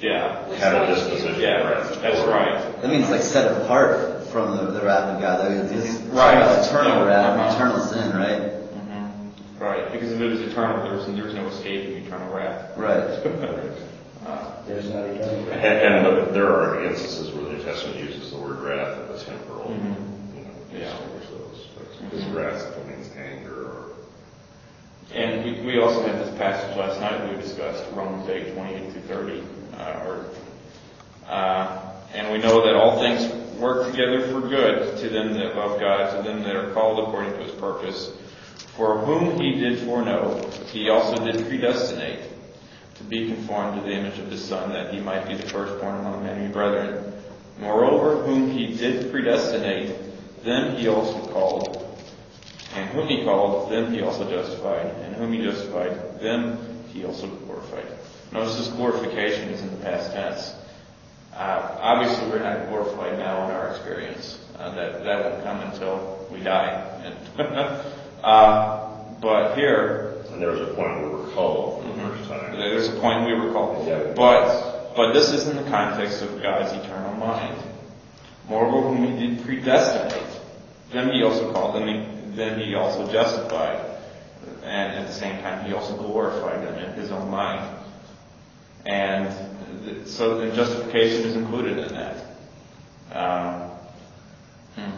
Yeah, had a disposition of wrath. that's right. That means like set apart from the, the wrath of God. That is it's Right. eternal Yeah. wrath, Uh-huh. eternal sin, right? Mhm. Right, because if it was eternal, there was, there was no escaping eternal wrath. Right. Uh, There's not eternal. And, and there are instances where the New Testament uses the word wrath of a temporal, you Mhm. Yeah. distinguish those. Because wrath means anger or And we, we also had this passage last night we discussed, Romans 8, 28 through 30. Uh, or, uh, and we know that all things work together for good to them that love God, to them that are called according to his purpose. For whom he did foreknow, he also did predestinate to be conformed to the image of his Son, that he might be the firstborn among many brethren. Moreover, whom he did predestinate, them he also called. And whom he called, them he also justified. And whom he justified, them he also glorified. Notice this glorification is in the past tense. Uh, obviously, we're not glorified now in our experience. Uh, that that won't come until we die. And uh, but here, And there was a point where we're called for the Mhm. first time. there's a point we were called. Yeah. But but this is in the context of God's eternal mind. Moreover, whom he did predestinate, them he also called, he, then he also justified, and at the same time he also glorified them in his own mind. And so the justification is included in that. Um, hmm.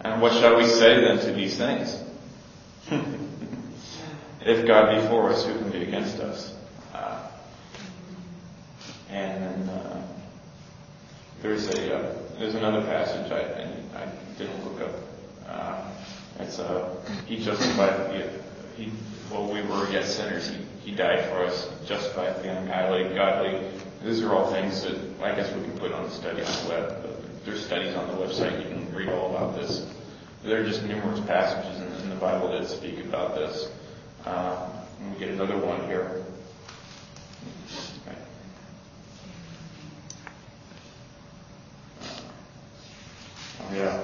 and what shall we say then to these things? if God be for us, who can be against us? Uh, and then uh, there's a uh, there's another passage I I, I didn't look up. Uh, it's uh, he justified he, he well we were yet sinners. He he died for us, justified the ungodly, godly. These are all things that I guess we can put on the study on the web. There's studies on the website. You can read all about this. There are just numerous passages in, in the Bible that speak about this. Uh, and we get another one here. Okay. Oh, yeah.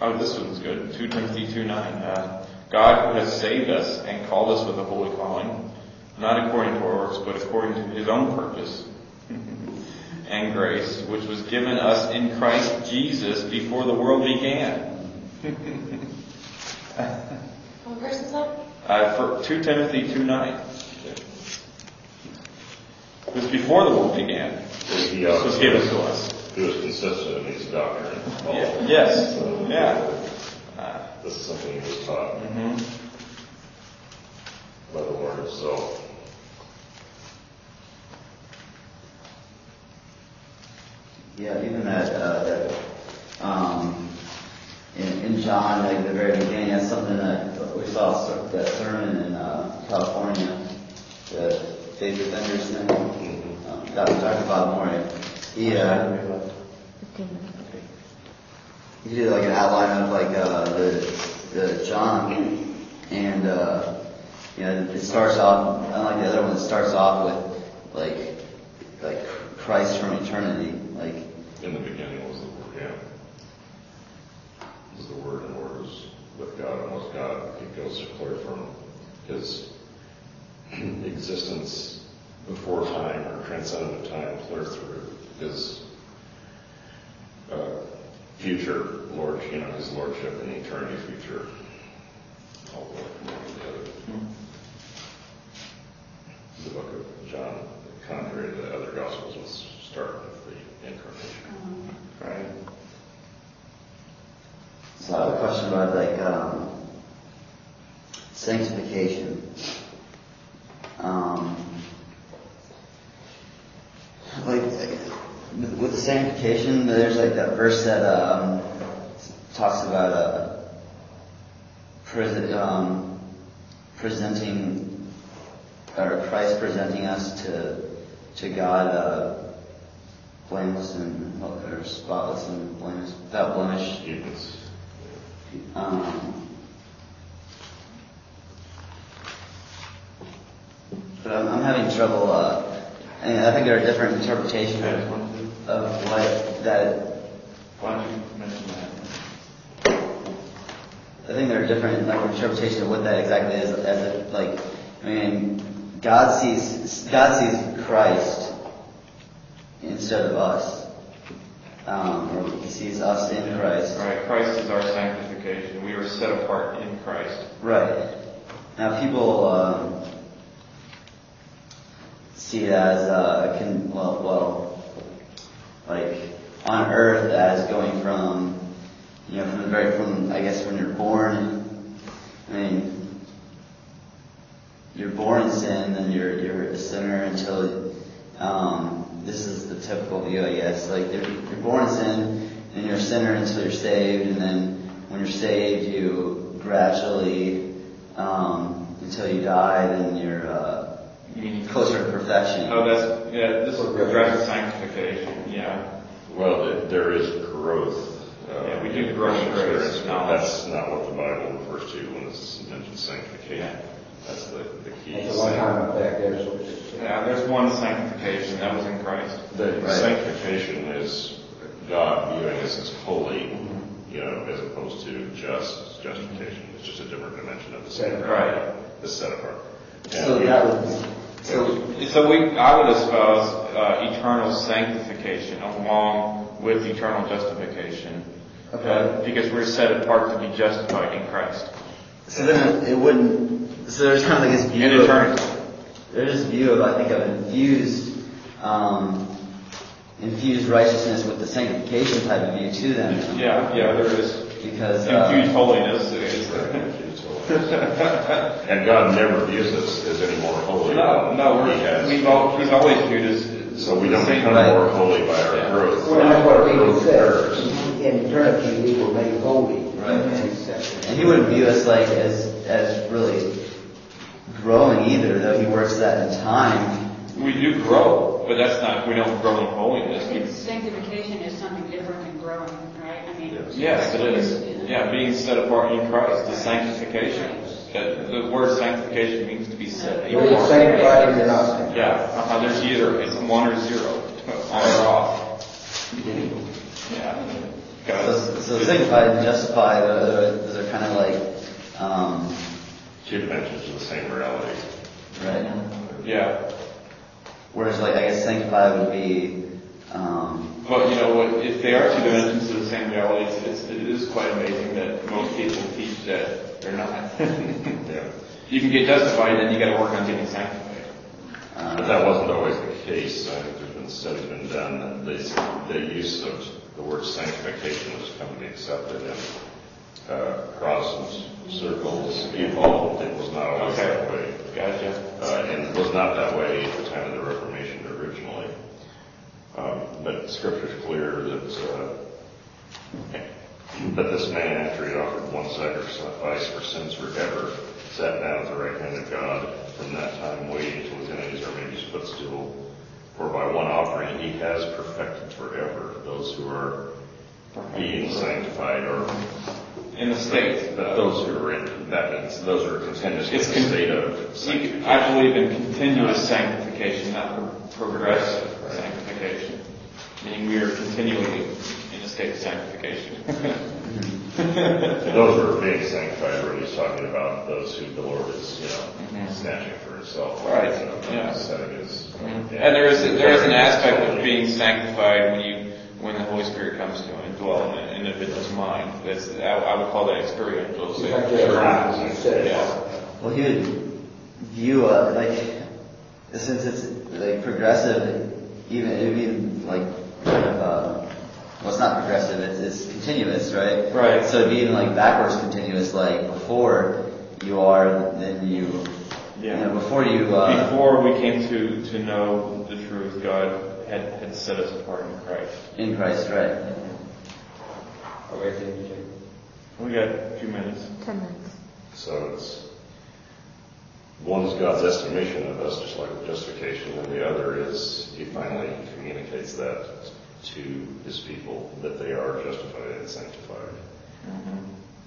Oh, this one's good. 2 Timothy 2 9. Uh, God who has saved us and called us with a holy calling, not according to our works, but according to his own purpose and grace, which was given us in Christ Jesus before the world began. What verse is that? Uh, for 2 Timothy 2 9. It was before the world began. He This was given also, to us. he was consistent in his doctrine. Yeah. Yes. So, Yeah. This is something he was taught mhm. by the Lord himself. Yeah, even that, uh, that, um, in, in John, like the very beginning, that's something that we saw that sermon in, uh, California, the David Benderson, um, Dr. Bob Moore. He, uh, he did like an outline of like, uh, the, the John, and, uh, you know, it starts off, unlike the other one, it starts off with, like, like Christ from eternity, like, In the beginning was the Word, yeah. Was the Word, and Word was with God, and was God. It goes clear from his existence before time or transcendent time, clear through his uh, future Lord, you know, his lordship and eternity future. All the. Mm-hmm. The book of John, contrary to the other gospels, will start with the incarnation. Mm-hmm. Right. So I have a question about like um, sanctification. Um, sanctification, there's like that verse that um, talks about uh, pres- um, presenting or Christ presenting us to to God uh, blameless and or spotless and blameless without blemish. It's- Um, but I'm, I'm having trouble. Uh, I think there are different interpretations of, why don't you- of what that. Why don't you mention that? I think there are different like interpretations of what that exactly is. As it, like, I mean, God sees God sees Christ instead of us, um, or He sees us in Christ. Right, Christ is our sanctification. We are set apart in Christ. Right. Now people um, see it as uh, can well well like on earth as going from you know from the very from I guess when you're born. I mean, you're born in sin, then you're you're a sinner until um, this is the typical view, I guess. Like you're, born in sin, and you're a sinner until you're saved, and then when you're saved, you gradually um, until you die, then you're uh, You mean- closer to perfection. Oh, that's, yeah, this is progressive sanctification, yeah. Well, th- there is growth. uh, Yeah, we do grow in grace, experience, but knowledge. That's not what the Bible refers to when it mentions sanctification. Yeah. That's the, the key. It's a one-time effect, there's, Yeah, there's one sanctification, that was in Christ. The Right. sanctification is God viewing us as holy, you know, as opposed to just justification. It's just a different dimension of the same. Right. The set apart. So that would so we, I would espouse uh, eternal sanctification along with eternal justification. Okay. Uh, Because we're set apart to be justified in Christ. so then it wouldn't. So there's kind of like this In view. Of, eternity. there's this view of I think of infused um, infused righteousness with the sanctification type of view too. Then Yeah, yeah, there is. because uh, Infused holiness is. And God never views us as any more holy. No, no, He we're, has. we've all, he's always viewed us. So we don't the same become way. more holy by our Yeah. growth. well, that's what Our Peter growth says. In eternity, we were made holy. Right. And and he wouldn't view us like as as really growing either, though he works that in time. We do grow, but that's not, we don't grow in holiness. We- Sanctification is something different than growing, right? I mean. Yes. Yes, it is. Yeah, being set apart in Christ is sanctification. That- The word sanctification means to be set You're either apart. sanctified or you're not sanctified. Yeah, uh-huh, there's either, it's one or zero, on or off. Yeah. So, so sanctified and justified, uh, those are kind of like, um, Two dimensions of the same reality. right? Yeah. Whereas, like, I guess sanctified would be, um, But you know what, if they are two dimensions of the same reality, it's, it's, it is quite amazing that most people teach that they're not. Yeah. You can get justified, then you gotta work on getting sanctified. uh, But that wasn't always the case. I think there's been studies been done that they, the use of the word sanctification has come to be accepted in uh, Protestant circles evolved. It was not always Okay. that way. Gotcha. Uh, and it was not that way at the time of the Reformation originally. Um, but Scripture's clear that uh, that this man, after he offered one sacrifice for sins forever, sat down at the right hand of God. From that time, waiting till his enemies are made his footstool. For by one offering he has perfected forever those who are being sanctified, or In the state. that those who are in. That means those who are continuously It's in a state of. I believe in continuous sanctification, not pro- progressive sanctification. Meaning we are continually in a state of sanctification. Those who are being sanctified, really he's talking about those who the Lord is, you know, Mhm. snatching for himself. Right, So, yeah. Setting his. And there is, there is an aspect of being sanctified when you, when the Holy Spirit comes to and dwell in an individual's mind. That's, I, I would call that experiential. It's like the- you. Yeah. well, he would view, uh, like, since it's, like, progressive, even, it'd be, like, kind of, uh, well, it's not not progressive, it's, it's continuous, right? Right. So being like backwards continuous, like before you are, then you, you Yeah. know, before you, uh, Before we came to, to know the truth, God had, had set us apart in Christ. in Christ, right? Okay, thank you. We got a few minutes. Ten minutes. So it's, one is God's estimation of us, just like justification, and the other is he finally communicates that to his people, that they are justified and sanctified. Mm-hmm.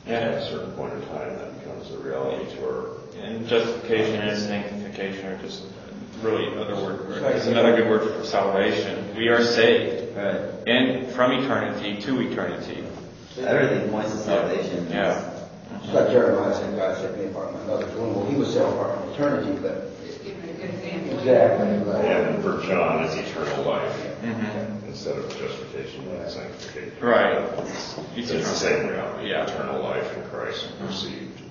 And at a certain point in time, that becomes a reality to our, And justification and sanctification are just really another word, it's another good word for salvation. We are saved. Right. And from eternity to eternity. Everything points to salvation. Yeah. It's like Jeremiah said, God set me apart from my mother's womb. Well, he was set apart from eternity, but Just give it a good example. exactly. right. and for John, it's eternal life Mhm. instead of justification and sanctification. Right. It's the same reality, Yeah. eternal life in Christ received.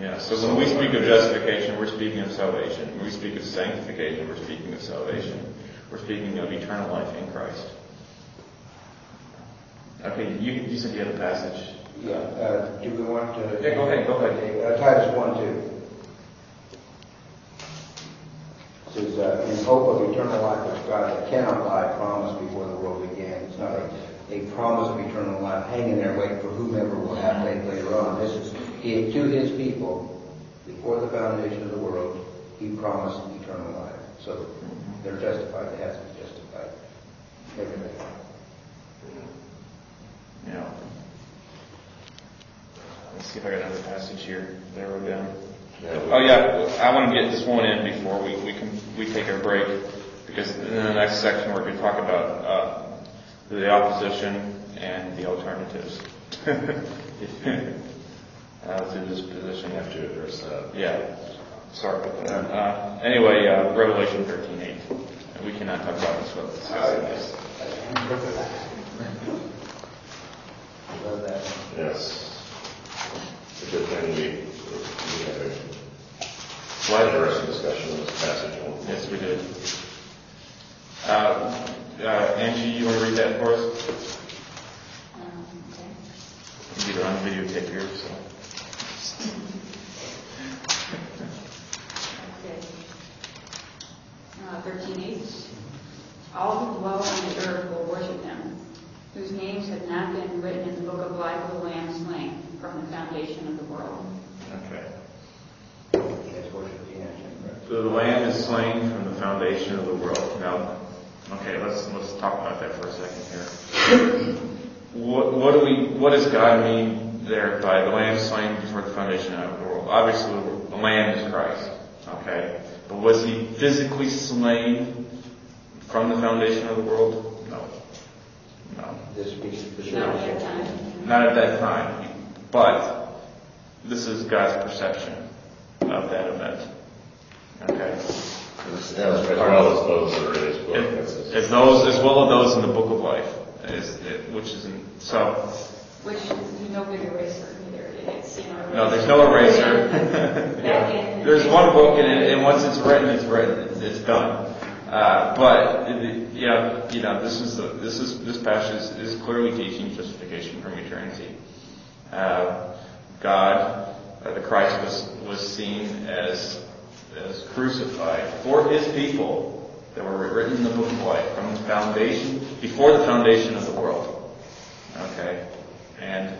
Yeah, so when we speak of justification, we're speaking of salvation. When we speak of sanctification, we're speaking of salvation. We're speaking of eternal life in Christ. Okay, you, you said you had a passage. Yeah, uh, do we want to? Yeah, go ahead, go ahead. Okay, uh, Titus one, two. Says, uh, in hope of eternal life which God that cannot lie promised before the world began. It's not a, a promise of eternal life hanging there waiting for whomever will have faith later on. This is, he, to his people, before the foundation of the world, he promised eternal life. So they're justified, they have to be justified. Everything. Yeah. Let's see if I got another passage here. We go. Yeah, we- Oh yeah, I want to get this one in before we, we can, we take our break, because in the next section, we're going to talk about, uh, the opposition and the alternatives. Uh, to this position. We have to address that. Yeah, sorry about that. Uh, anyway, uh, Revelation thirteen eight. We cannot talk about this without discussing this. Love. Yes. It's a good thing we, we had a What? interesting discussion of this passage. on- Yes, we did. Uh, uh, Angie, you want to read that for us? Um, okay. You get it on videotape here, so. Okay. Uh, Thirteen eight. All who dwell on the earth will worship him, whose names have not been written in the book of life of the Lamb slain from the foundation of the world. Okay. That's worship the answer. So the Lamb is slain from the foundation of the world. Now, okay, let's, let's talk about that for a second here. What, what do we, what does God mean there by the Lamb slain before the foundation of the world? Obviously, the Lamb is Christ, okay? But was he physically slain from the foundation of the world? No. No. This speaks for sure. Not at that time. Not at that time. But this is God's perception of that event. Okay? It was still As well as those that are in his book. That's As his- as those, as well as those in the book of life, is, it- which is in, so, Which is no big eraser either. It's, you know. no, there's no eraser. Back in. There's one book and, it- and once it's written, it's written, It's- it's done. Uh, but, it- you know, you know, this is, the this is, this passage is, is clearly teaching justification from eternity. Uh, God, uh, the Christ was, was seen as, as crucified for his people that were written in the book of life from the foundation, before the foundation of the world. Okay? And,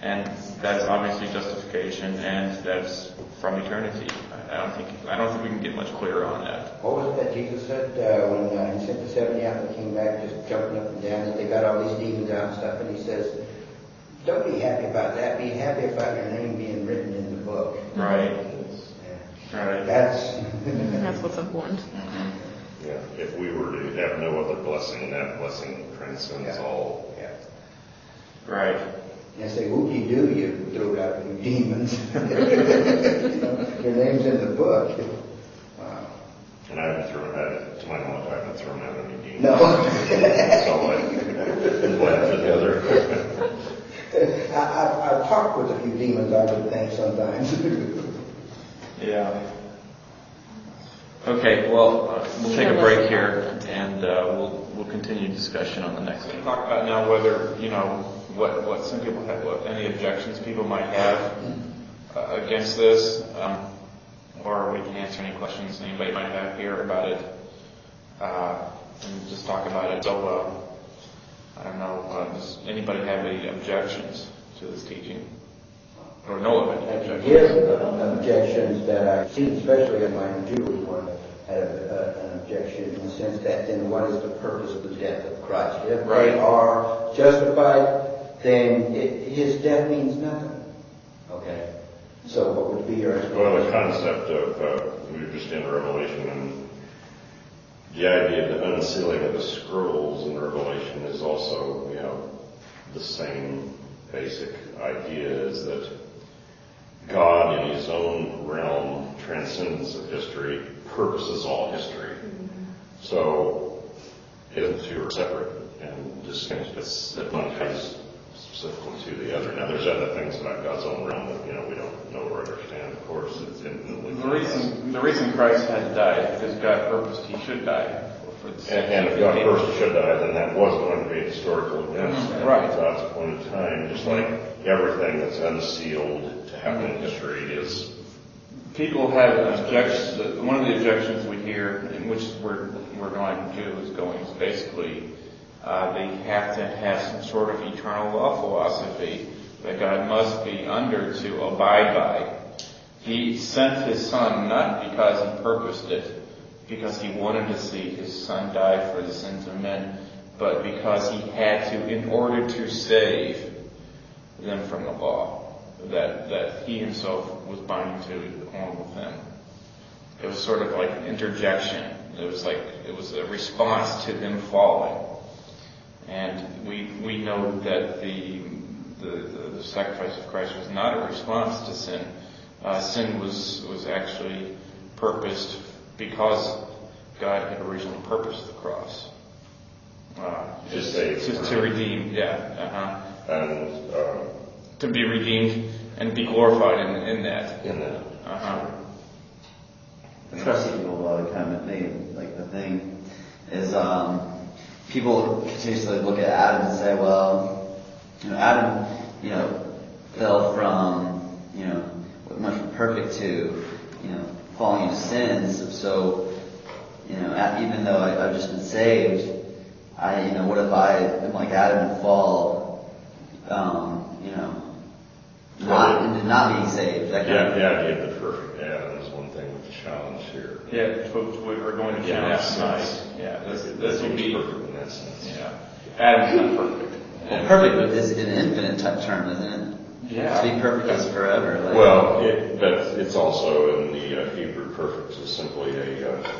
and that's obviously justification and that's from eternity. I- don't think, I don't think we can get much clearer on that. What was it that Jesus said uh, when uh, he sent the 70 out and they came back just jumping up and down and they got all these demons out and stuff and he says, don't be happy about that. Be happy about your name being written in the book. Right? Yeah. Right. That's, That's what's important. Mm-hmm. Yeah, if we were to have no other blessing, that blessing transcends Yeah. all. yeah. Right. And I say, whoopie doo, you threw out you demons. Your name's in the book. Wow. And I haven't thrown out, to my knowledge, I haven't thrown out any demons. No. So I, one after the other. I, I, I've talked with a few demons, I would think, sometimes. Yeah. Okay, well, uh, we'll take a break here, and uh, we'll, we'll continue discussion on the next one. Talk about now whether, you know, what, what some people have, what, any objections people might have uh, against this, um, or we can answer any questions anybody might have here about it, uh, and just talk about it. So, uh, I don't know, uh, does anybody have any objections to this teaching? Or know of any objections? His uh, objections that I've seen, especially in my Jewish one, had an objection in the sense that then what is the purpose of the death of Christ? If they are justified, then his death means nothing. Okay? So what would be your Well, the concept of, uh, we were just in Revelation, and the idea of the unsealing of the scrolls in Revelation is also, you know, the same basic idea is that God in his own realm, transcendence of history, purposes all history. So, it the two are separate and distinct, it's, that one ties specifically to the other. Now, there's other things about God's own realm that, you know, we don't know or understand, of course, it's infinitely. The reason, the reason Christ had to die is because God purposed he should die for the sake And, and if God people. first should die, then that was going to be a historical event. Mhm, right. At God's point in time, just like everything that's unsealed to happen in history is, People have an objection, one of the objections we hear, in which we're, we're going to, is going, is basically, uh, they have to have some sort of eternal law philosophy that God must be under to abide by. He sent his son not because he purposed it, because he wanted to see his son die for the sins of men, but because he had to in order to save them from the law that, that he himself was binding to along with them. It was sort of like an interjection. It was like, it was a response to them falling. And we, we know that the, sacrifice of Christ was not a response to sin. Uh, sin was, was actually purposed because God had originally purposed the cross. Uh, To save. To, to redeem, yeah, uh-huh and, uh, to be redeemed and be glorified in, in that. in that. Uh-huh. Especially people uh, kind of thing, like the thing is, um, people continuously look at Adam and say, well, you know, Adam, you know, fell from, you know, much from perfect to, you know, falling into sins. So, you know, even though I, I've just been saved, I, you know, what if I am like Adam and fall, um, you know, not into not being saved? That kind Yeah, of the idea of the perfect Adam is one thing with the challenge here. Yeah, folks, we are going to Yeah, yeah, it's- tonight. Yeah, this, this will be, Perfect in that sense. yeah. Adam's not perfect. Well, perfect is an infinite type term, isn't it? Yeah. To be perfect is forever. Like, Well, it, but it's also in the uh, Hebrew perfect is simply a, uh,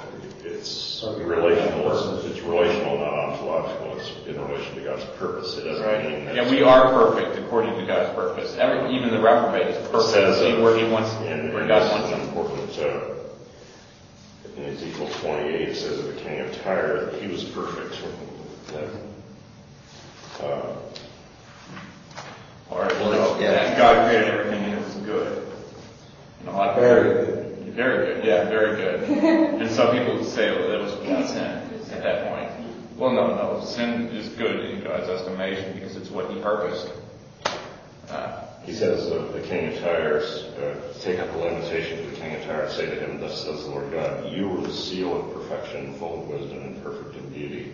it's relational, it's, it's relational, not ontological, it's in relation to God's purpose. It doesn't mean Right. that. Yeah, we are perfect according to God's purpose. Every, even the reprobate is perfect. says, See where he wants, and- where and God wants him. important, uh, in Ezekiel 28, it says of the king of Tyre that he was perfect. That, uh, All right, well, Yeah. God created everything and it was good. And a lot of Very good. Very good, yeah, very good. and some people would say well, that was without sin at that point. Well, no, no, sin is good in God's estimation because it's what He purposed. Uh, He says of the king of Tyre, uh, take up the lamentation of the king of Tyre and say to him, thus says the Lord God, you are the seal of perfection, full of wisdom and perfect in beauty.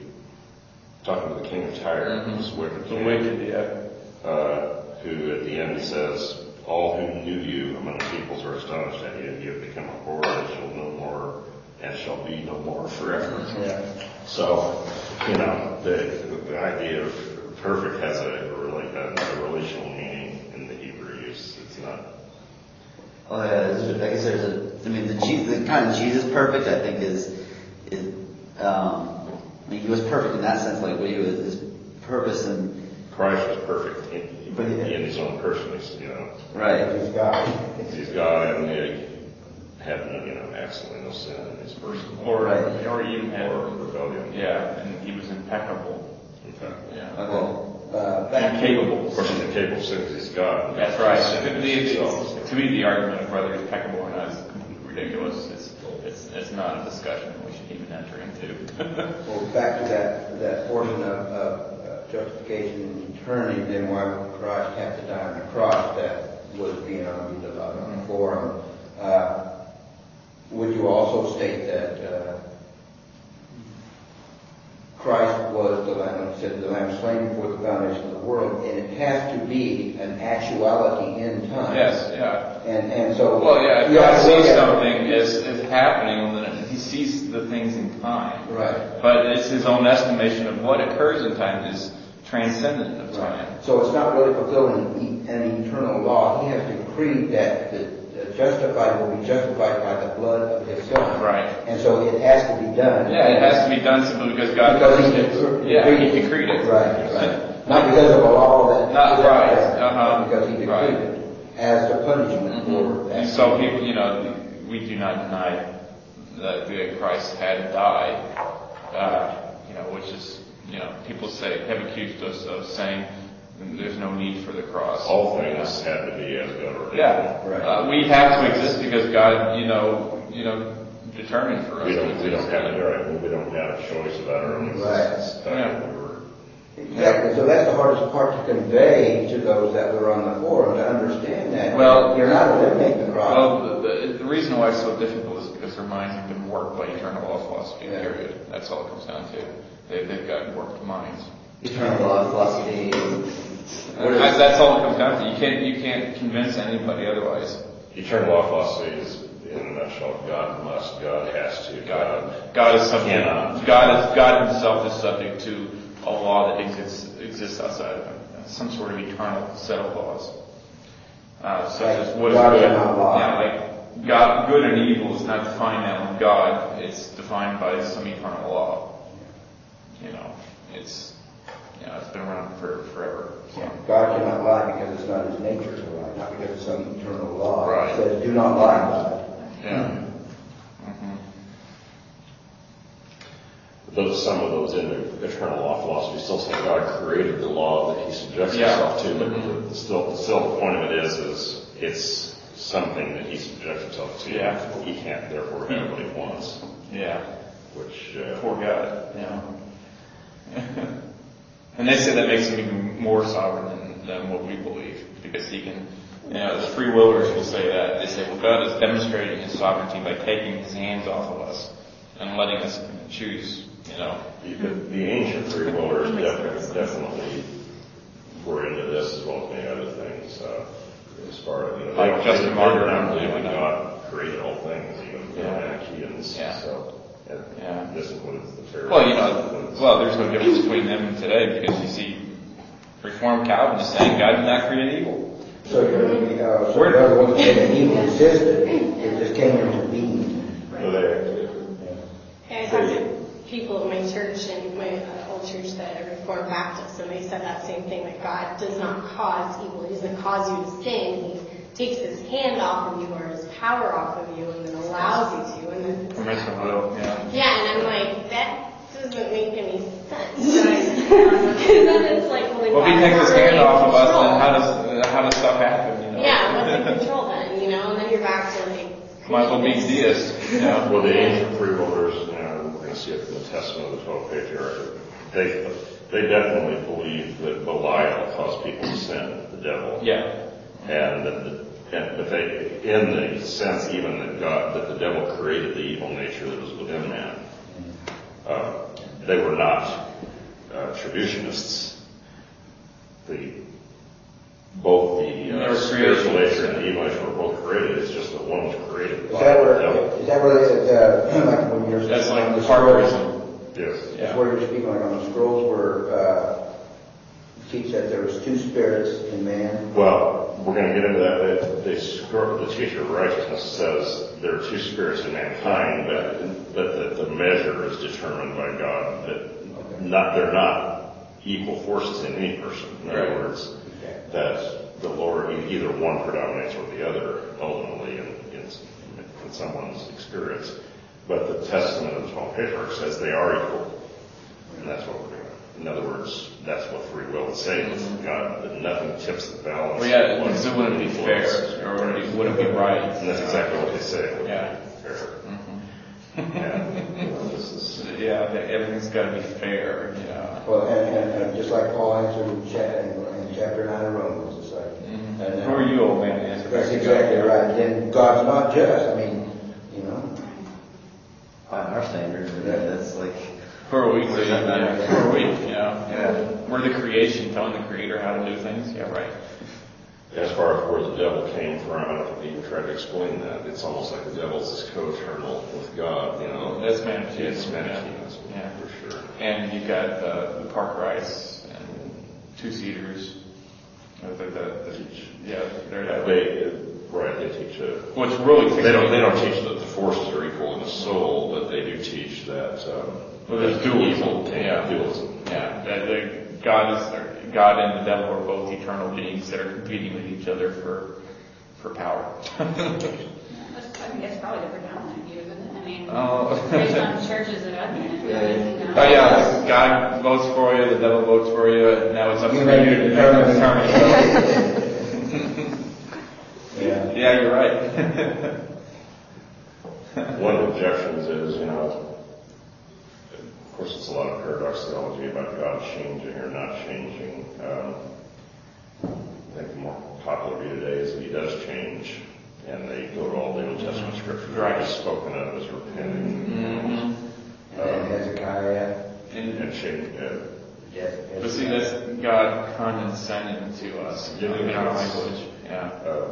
Talking to the king of Tyre, this wicked the wicked, yeah. uh, who at the end says, all who knew you among the peoples are astonished at you. You have become a horror and shall no more, and shall be no more forever. Yeah. So, you know, the, the idea of perfect has a, rela- a a relational meaning in the Hebrew use. It's not, Oh yeah, I guess there's a. I mean, the, the kind of Jesus perfect, I think, is is. Um, I mean, he was perfect in that sense, like what he was his purpose and Christ was perfect in, But he- in his own person. He's, you know, right. He's God. he's God and he had, you know, absolutely no sin in his person. Or, Right. or even had, Or rebellion. yeah, and He was impeccable. In fact. Yeah. Okay. Uh, back And capable. Of course, he's incapable of sin because he's God. That's right. He's The- sin the- himself. the- To me, the argument of whether he's impeccable or not is completely ridiculous. It's, it's, it's not a discussion we should even enter into. Well, back to that, that portion of, of uh, justification and eternity, then why would Christ have to die on the cross that was being argued about on the forum? Uh, Would you also state that uh, Christ was the Lamb, said the Lamb slain before the foundation of the world, and it has to be an actuality in time. Yes, yeah. And, and so. Well, yeah, if God sees something as, as happening, then he sees the things in time. Right. But it's his own estimation of what occurs in time is transcendent of time. So it's not really fulfilling an eternal law. He has decreed that the justified will be justified by the blood of his son. Right. And so it has to be done. Yeah, it has to be done simply because God Because he decreed it. Yeah, he decreed it. Right, right. Not because of a law that. Not right, uh-huh. Because he decreed Right. it as the punishment for that. And so people, you know, we do not deny that that Christ had died, uh, you know, which is, you know, people say, have accused us of saying there's no need for the cross. All things have to be as God ordained. Yeah. Right. Uh, we have to exist because God, you know, you know, determined for us. We to don't, we don't have, you're right, we don't have a choice about our own Right. existence. Yeah. Exactly. So that's the hardest part to convey to those that were on the forum, to understand that. Well- You're not eliminating the cross. Well, the, the, the reason why it's so difficult is because their minds have been warped by eternal law philosophy, Yeah. period. That's all it comes down to. They, they've got warped minds. Eternal law philosophy. What is- That's that's all it comes down to. You can't, you can't convince anybody otherwise. Eternal law philosophy is, in a nutshell, God must, God has to, God. God, God is subject, Cannot. God is, God himself is subject to a law that exists, exists outside of him. Some sort of eternal set of laws. Uh, such as what is God good. cannot lie. Yeah, like, God, good and evil is not defined now in God. It's defined by some eternal law. You know, it's, you know, it's been around for forever. So. God cannot lie because it's not his nature to lie, not because it's some eternal law. Right. It says, do not lie, God. Yeah. hmm Those, some of those in the eternal law philosophy still say God created the law that he subjects Yeah. himself to, but Mhm. the- still, still the point of it is, is it's something that he subjects himself to. Yeah. He can't therefore have what he wants, Yeah. which, uh, Poor God, you know. and they say that makes him even more sovereign than, than what we believe, because he can, you know, the free willers will say that. They say, well, God is demonstrating his sovereignty by taking his hands off of us and letting us choose, you know. the, the ancient free willers definitely, definitely were into this as well as many other things, uh, as far as, you know. Like Justin Martyr, not I believe believe that in God created all things, even the Yeah. Manichaeans, Yeah. so. And Yeah. This includes the Pharisees. Well, you know, well, there's no difference between them and today, because you see, Reformed Calvinists saying God did not create evil. So uh, so Where- the other ones say that evil existed, it just came into being. So they, I talked to people at my church and my uh, old church that are Reformed Baptist, and they said that same thing, that God does not cause evil. He doesn't cause you to sin. He takes his hand off of you or his power off of you and then allows you to. And then it's Permissive will, yeah. Yeah, and I'm like, that doesn't make any sense. Because then it's like, well, then Well, if he God's takes his hand really in off of us, control. then how does, uh, how does stuff happen, you know? Yeah, what's in control then, you know? And then you're back to like. Might as well be creating this- deist, you know? well, the ancient free willers, you know, we're going to see it from the Testament of the Twelve Patriarchs, they, they definitely believe that Belial caused people to sin, the devil. Yeah. And that the, and, but they, in the sense even that God, that the devil created the evil nature that was within man. Uh, they were not uh, traducianists. The, both the They uh, spiritual nature and the evil nature were both created. It's just that one was created Is by that the devil. is that where, it, uh, like when you're. That's like the the scrolls. Yes. Yeah. That's where you're speaking, like on the scrolls where, uh, you teach that there was two spirits in man. Well, we're going to get into that. The, the, the teacher of righteousness says there are two spirits in mankind, but, that the measure is determined by God. That not they're not equal forces in any person. In other Right. words, Okay. that the Lord either one predominates over the other ultimately in, in, in someone's experience. But the Testament of the Twelve Patriarchs says they are equal, and that's what we're doing. In other words, that's what free will is saying. It's God that nothing tips the balance. Well, yeah, because it wouldn't be fair, or wouldn't be, wouldn't be right. And that's exactly what they say. It would Yeah. be fair. Mhm. Yeah, you know, this is, Yeah, that everything's got to be fair, you know. Well, and, and, and just like Paul answered in cha- in, in chapter nine of Romans, it's like. and, uh, Who are you, old man, to answer That's back exactly God? right. Then God's not just. I mean, you know. By our standards, that's like, Who are we? Where does that Yeah, matter? Who are we? You know? Yeah. We're the creation, telling the creator how to do things. Yeah, right. as far as where the devil came from, I don't think you tried to explain that. It's almost like the devil's this co-eternal with God, you know. That's Manichaeism. It's Manichaeism, Yeah. for sure. And you've got the, the Parkerites and two. Uh, The, the, the, yeah, they're that way. They, right, they teach a, Which really takes they don't, they don't teach that the forces are equal in the soul, but they do teach that, um, Well, there's that dualism. evil Yeah. Dualism. Yeah, that the God is or God and the devil are both eternal beings that are competing with each other for for power. That's- I think that's probably the predominant view, isn't it? I mean, Oh. based on churches that I've been in. you know. Oh yeah, God votes for you, the devil votes for you, and now it's up to You you to determine. the determination. Yeah. Yeah, you're right. One of the objections is, you know, of course, it's a lot of paradox theology about God changing or not changing. Um, I think the more popular view today is that He does change, and they go to all the Old Testament scriptures where Right. He's spoken of as repenting Mhm. And then Hezekiah. And, and change. Uh, Yes. but see, that's God condescending to us in our language. Yeah, uh,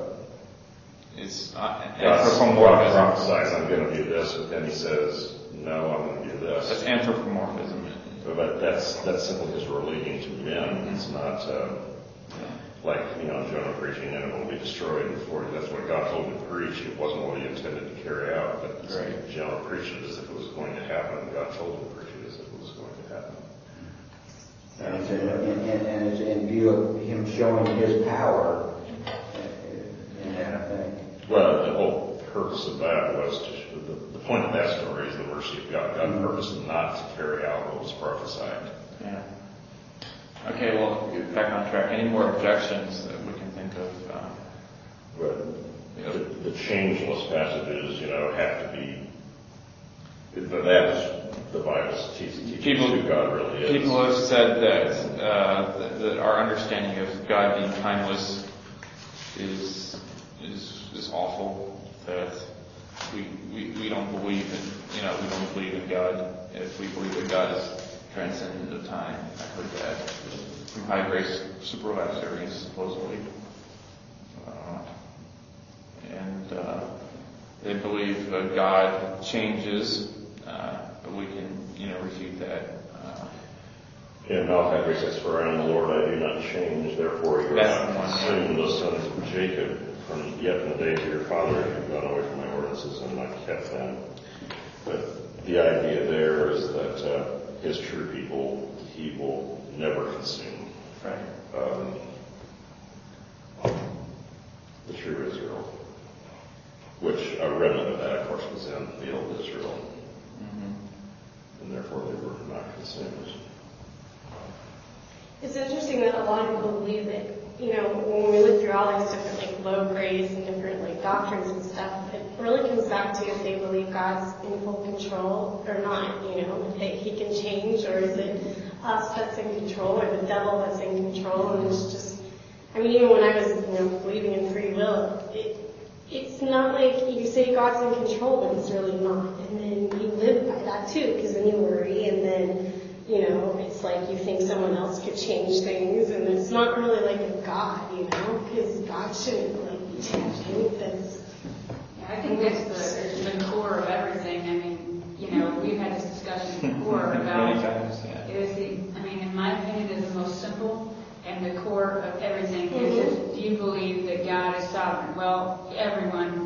it's uh, God, God anthropomorphism. prophesies, "I'm going to do this," but then He says, "No, I'm going to do That's anthropomorphism. But that's that's simply His relating to men. It's not. Uh, like, you know, Jonah preaching and it will be destroyed in 40. That's what God told him to preach. It wasn't what he intended to carry out. But Right. Jonah preached it as if it was going to happen. God told him to preach it as if it was going to happen. And it's in, in, in- and it's in view of him showing his power in that, I think. Well, the whole purpose of that was to, the, the point of that story is the mercy of God. God purposed not to carry out what was prophesied. Yeah. Okay, well, get back on track. Any more objections that we can think of? Um, But the, the changeless passages, you know, have to be, but that's the Bible's teaching People- who God really is. People have said that, uh, that, that our understanding of God being timeless is, is, is awful, we, we, we don't believe in, you know, we don't believe in God if we believe that God is transcendent of time. I've heard that from high grace supralapsarians, supposedly. Uh, and, uh, they believe that God changes, uh, but we can, you know, refute that. In Malachi 3 says, For I am the Lord, I do not change, therefore you are not consumed, the sons of Jacob, from yet in the days of your father, you've gone away from my ordinances and not kept them. But the idea there is that uh, his true people, he will never consume. right. Um, the true Israel, which a remnant of that, of course, was in the old Israel, Mm-hmm. and therefore they were not consumed. It's interesting that a lot of people believe that, you know, when we look through all these different like low grades and different like doctrines and stuff, it really comes back to if they believe God's in full control or not, you know, they, he can change or is it us that's in control or the devil that's in control and it's just, I mean, even when I was, you know, believing in free will, it, it's not like you say God's in control, but it's really not. And then you live by that too, because then you worry, and then, you know, it's like you think someone else could change things, and it's not really like a God, you know, because God shouldn't like be changing. That's Yeah, I think that's the, the core of everything. I mean, you know, we've had this discussion before Many about, times, yeah. it is the, I mean, in my opinion, it is the most simple and the core of everything is mm-hmm. do you believe that God is sovereign? Well, everyone is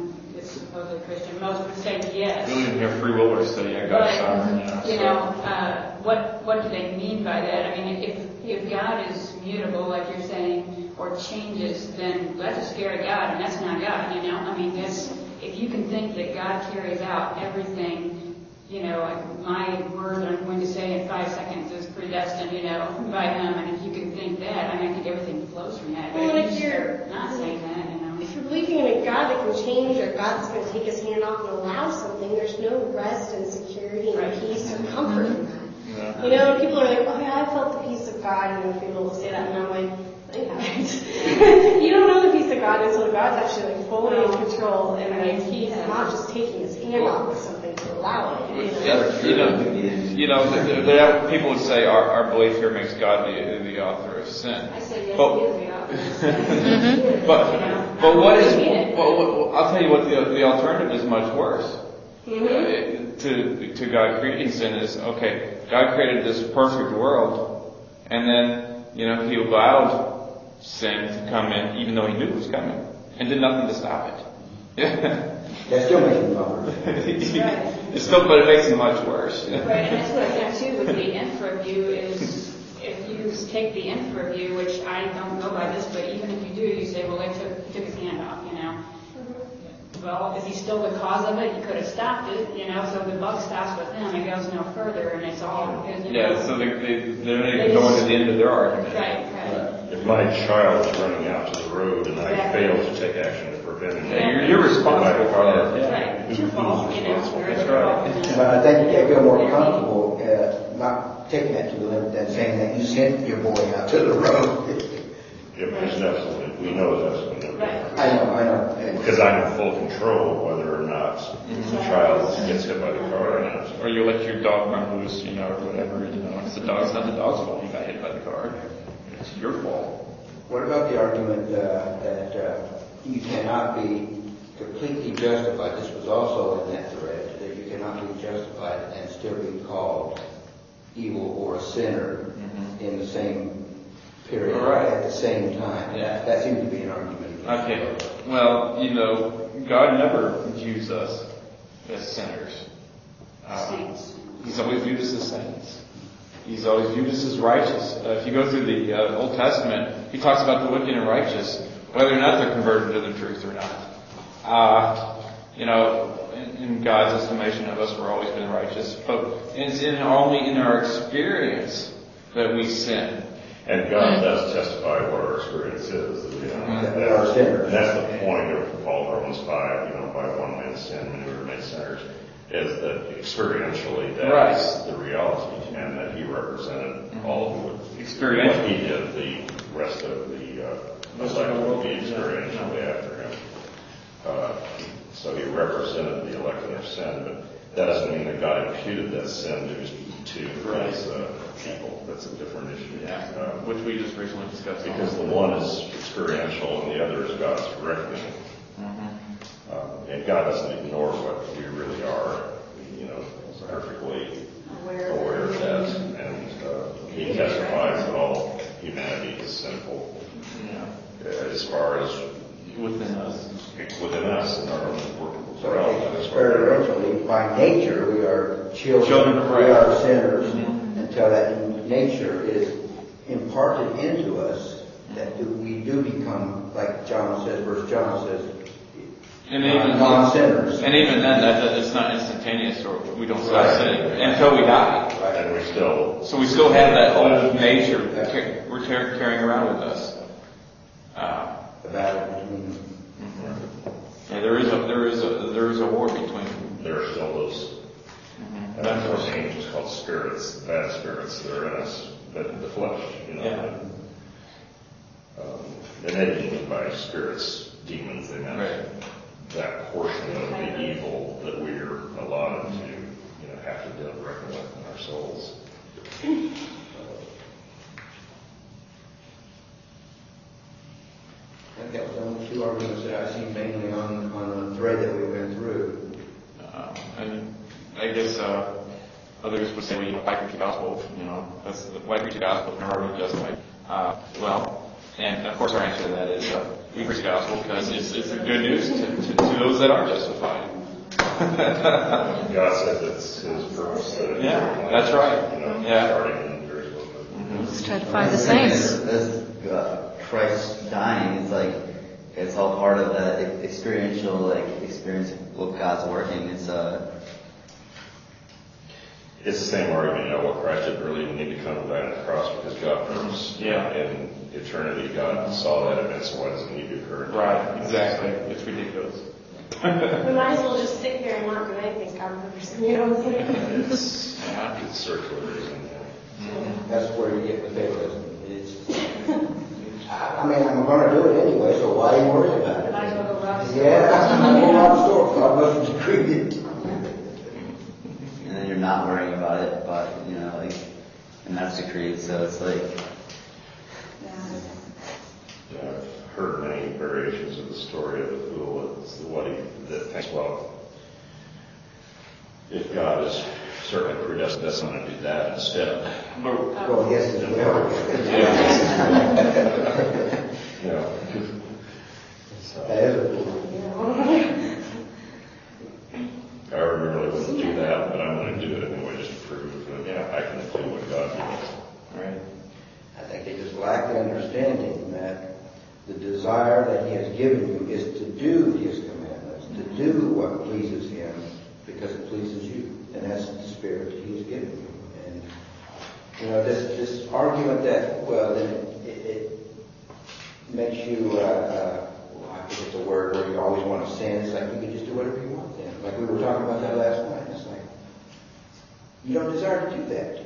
supposedly Christian. Most would say yes. We don't even have free will willers, so yeah, God's sovereign, you know. You so- know, uh, what, what do they mean by that? I mean, if, if God is mutable, like you're saying, or changes, then that's a scary God, and that's not God, you know? I mean, that's, if you can think that God carries out everything, you know, like my word that I'm going to say in five seconds is predestined, you know, by Him, and if you can think that, I mean, I think everything flows from that. But Well, if if you you're- not saying that, you know. if you're believing in a God that can change or God's going to take his hand off and allow something, there's no rest and security and peace or comfort in that. You know, people are like, oh yeah, I felt the peace of God, you know, people will say that, and I'm like, I haven't. you don't know the peace of God until God's actually like fully in control, and I mean, he's not just taking his hand off of something. to allow it. You know? Yeah, you know, you know, the- the- the- people would say our, our belief here makes God the, the author of sin. I say yes, But- he is the author. But, You know, but what is, I mean it. well, what- I'll tell you what, the, the alternative is much worse. Mm-hmm. Uh, To, to God creating sin is, okay, God created this perfect world, and then, you know, He allowed sin to come in, even though He knew it was coming, and did nothing to stop it. Yeah. That still makes me comfortable. It's still, but it makes it much worse. Right, and that's what I think too with the infra view is, if you take the infra view, which I don't go by this, but even if you do, you say, well, they took, took his hand off, you know? Mm-hmm. Well, is he still the cause of it? He could have stopped it, you know, so the buck stops with him, it goes no further, and it's all, you know. Yeah, so they, they, they're not even going to the end of their argument. Right, right. If my child is running out to the road and I fail to take action to prevent him. Yeah, you're, you're responsible for that, yeah. Right, two faults, you know, very That's right. But I think you feel more comfortable, uh, not taking that to the limit than saying that you sent your boy out to the road. If there's absolutely, we know there's absolutely no Right. I know, I know. Because I'm in full control whether or not the child gets hit by the car or not. Or you let your dog run loose, you know, or whatever, you know, it's the dog's not the dog's fault, you got hit by the car. It's your fault. What about the argument uh, that uh, you cannot be completely justified, this was also in that thread, that you cannot be justified and still be called evil or a sinner in the same period, Right. at the same time? Yeah. That seems to be an argument. Okay, well, you know, God never views us as sinners. Uh, Saints. He's always viewed us as saints. He's always viewed us as righteous. Uh, if you go through the uh, Old Testament, he talks about the wicked and righteous, whether or not they're converted to the truth or not. Uh, you know, in, in God's estimation of us, we're always been righteous, but it's in only in our experience that we sin. And God does testify what our experience is. that we are- That we sinners. And that's the point of Paul Romans 5, you know, by one man's sin, many were made sinners, is that experientially, Right. that's the reality, and that he represented all who would, Experientially. what he did, the rest of the, uh, Rest of the elect would be yeah. experientially after him. Uh, So he represented the elect in their sin, but that doesn't mean that God imputed that sin to his, to his uh, people. That's a different issue. Yeah, Uh, which we just recently discussed. because the one is experiential and the other is God's reckoning. Mhm. Uh, and God doesn't ignore what we really are, you know, perfectly Aware of aware of that. And uh, He testifies that all humanity is sinful Yeah. uh, as far as Within us. within us and our own work. So experientially, by nature, we are children, Children of we wrath. are sinners, Mhm. until that nature is imparted into us, that do- we do become, like John says, verse John says, And even, non-sinners. and even then, that, that it's not instantaneous, or we don't stop Right. sinning until we die. And we still, So we still have that old nature that ca- we're car- carrying around with us. Uh, The battle between, yeah, there is a there is a there is a war between. there are still those And that's what angels called spirits, bad spirits that are in us, but in the flesh, you know. Yeah. Um, and they didn't mean by spirits, demons, they meant Right. that portion of the evil that we're allotted to, you know, have to deal reckon with in our souls. I think that was the only two arguments that I see mainly on, on the thread that we went through. Uh, and I guess uh, others would say, well, you know, why preach the gospel? You know, that's the, why preach the gospel if you're justified? Uh, well, and of course our answer to that is uh, we preach the gospel because it's, it's the good news to, to, to those that are justified. God said that's His purpose. that- Yeah, that's right. You know, Yeah. starting in very little. Let's try to find the saints. As uh, Christ dying, it's like it's all part of that experiential like experience of God's working. It's uh It's the same argument, you know, what Christ didn't really even need to come and die on the cross because God purposed. Yeah. In eternity, God saw that event, so why doesn't it need to occur? right, exactly. It's ridiculous. We might as well just sit here and not do anything, God, you know what I'm saying? It's it's circular reason. That's where you get the fatalism. It's, I I mean, I'm gonna do it anyway, so why are you worried about it? Might as well go rob a store. Yeah, that's not a whole lot of store, God must have decreed it. And then you're not worrying about it, but, you know, like, and that's decreed, so it's like, Yeah, I've heard many variations of the story of the fool. It's what he that thinks, well, if God is certainly predestined us to do that instead. Well, yes, as well. You know, That is a fool. I really wouldn't do that, but I'm going to do it anyway, just to prove that Yeah. I can do what God wants. Right. I think they just lack the understanding that the desire that he has given you is to do his commandments, to do what pleases him, because it pleases you. And that's the spirit that he has given you. And, you know, this, this argument that, well, then it, it makes you, uh, uh, well, I think it's a word where you always want to sin. It's like you can just do whatever you want then. Like we were talking about that last night. It's like, you don't desire to do that.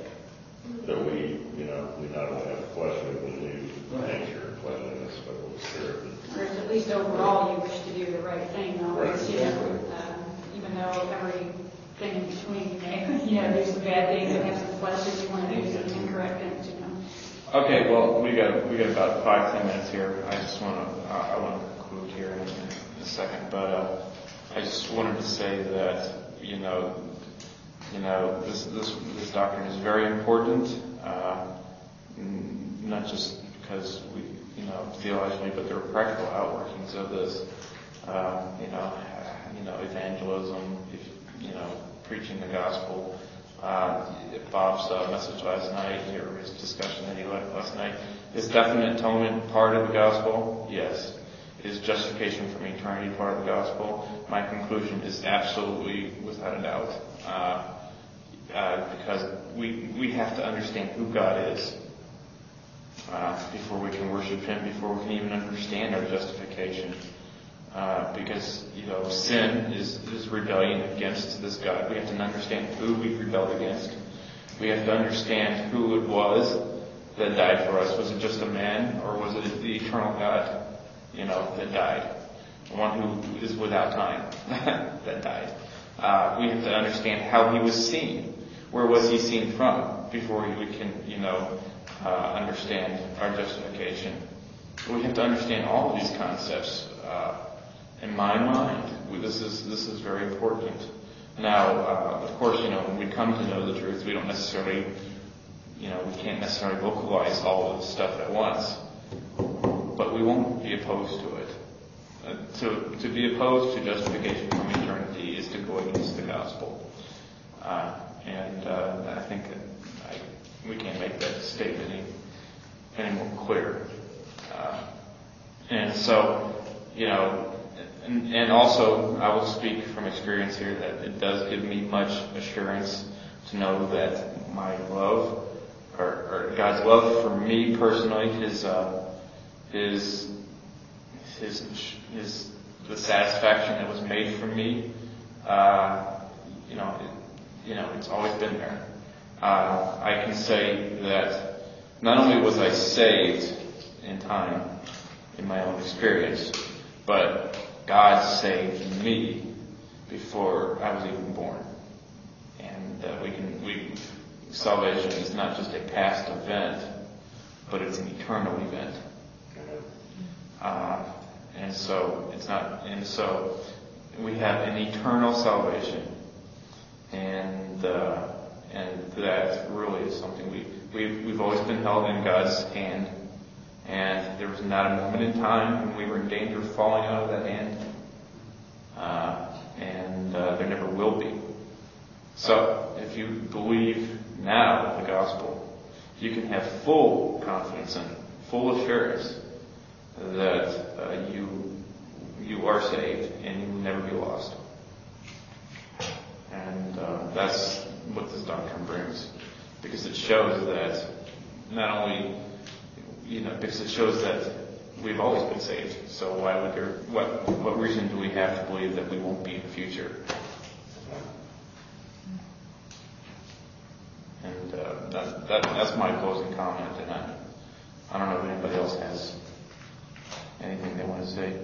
That we, you know, we not only have flesh, we have a new Right. nature, cleanliness, but Holy Spirit. Or at least overall, you wish to do the right thing, always, Right, you know, exactly. uh, even though everything in between, you may, you know, do some bad things and have some flesh that you want to do some incorrect things, you know. Okay, well, we got, we got about five, ten minutes here. I just want to, I want to conclude here in in a second, but, uh, I just wanted to say that, you know, you know, this, this, this doctrine is very important, uh, not just because we, you know, theologically, but there are practical outworkings of this. Uh, you know, you know, evangelism, if, you know, preaching the gospel. Uh, Bob's uh, message last night, or his discussion that he led last night, is definite atonement part of the gospel? Yes. Is justification from eternity part of the gospel? My conclusion is absolutely without a doubt. Uh, uh, because we, we have to understand who God is uh, before we can worship Him, before we can even understand our justification. Uh, because, you know, sin is, is rebellion against this God. We have to understand who we've rebelled against. We have to understand who it was that died for us. Was it just a man, or was it the eternal God, you know, that died? The one who is without time that died. Uh, we have to understand how he was seen. Where was he seen from before we can, you know, uh, understand our justification? We have to understand all of these concepts. Uh, in my mind, this is this is very important. Now, uh, of course, you know, when we come to know the truth, we don't necessarily, you know, we can't necessarily vocalize all of the stuff at once, but we won't be opposed to it. Uh, to to be opposed to justification from eternity is to go against the gospel. Uh, and uh, I think we can't make that statement any, more clear. Uh, and so, you know, and, also I will speak from experience here that it does give me much assurance to know that my love, or, God's love for me personally, His, uh, His, His, His, the satisfaction that was made for me, uh, you know, you know, it's always been there. Uh, I can say that not only was I saved in time, in my own experience, but God saved me before I was even born. And uh, we can, we, salvation is not just a past event, but it's an eternal event. Uh, and so it's not, and so we have an eternal salvation, and uh, and that really is something we we've we've always been held in God's hand, and there was not a moment in time when we were in danger of falling out of that hand, uh, and uh, there never will be. So if you believe now the gospel, you can have full confidence and full assurance that uh, you you are saved and you will never be lost. And uh, that's what this doctrine brings, because it shows that not only you know because it shows that we've always been saved. So why would there, what, what reason do we have to believe that we won't be in the future? And uh, that, that, that's my closing comment, and I, I don't know if anybody else has anything they want to say.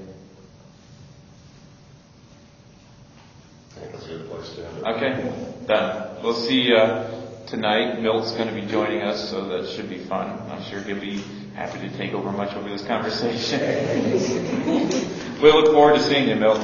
That's a good place to end it. Okay, done. We'll see uh, tonight. Milt's going to be joining us, so that should be fun. I'm sure he'll be happy to take over much of this conversation. we look forward to seeing you, Milt.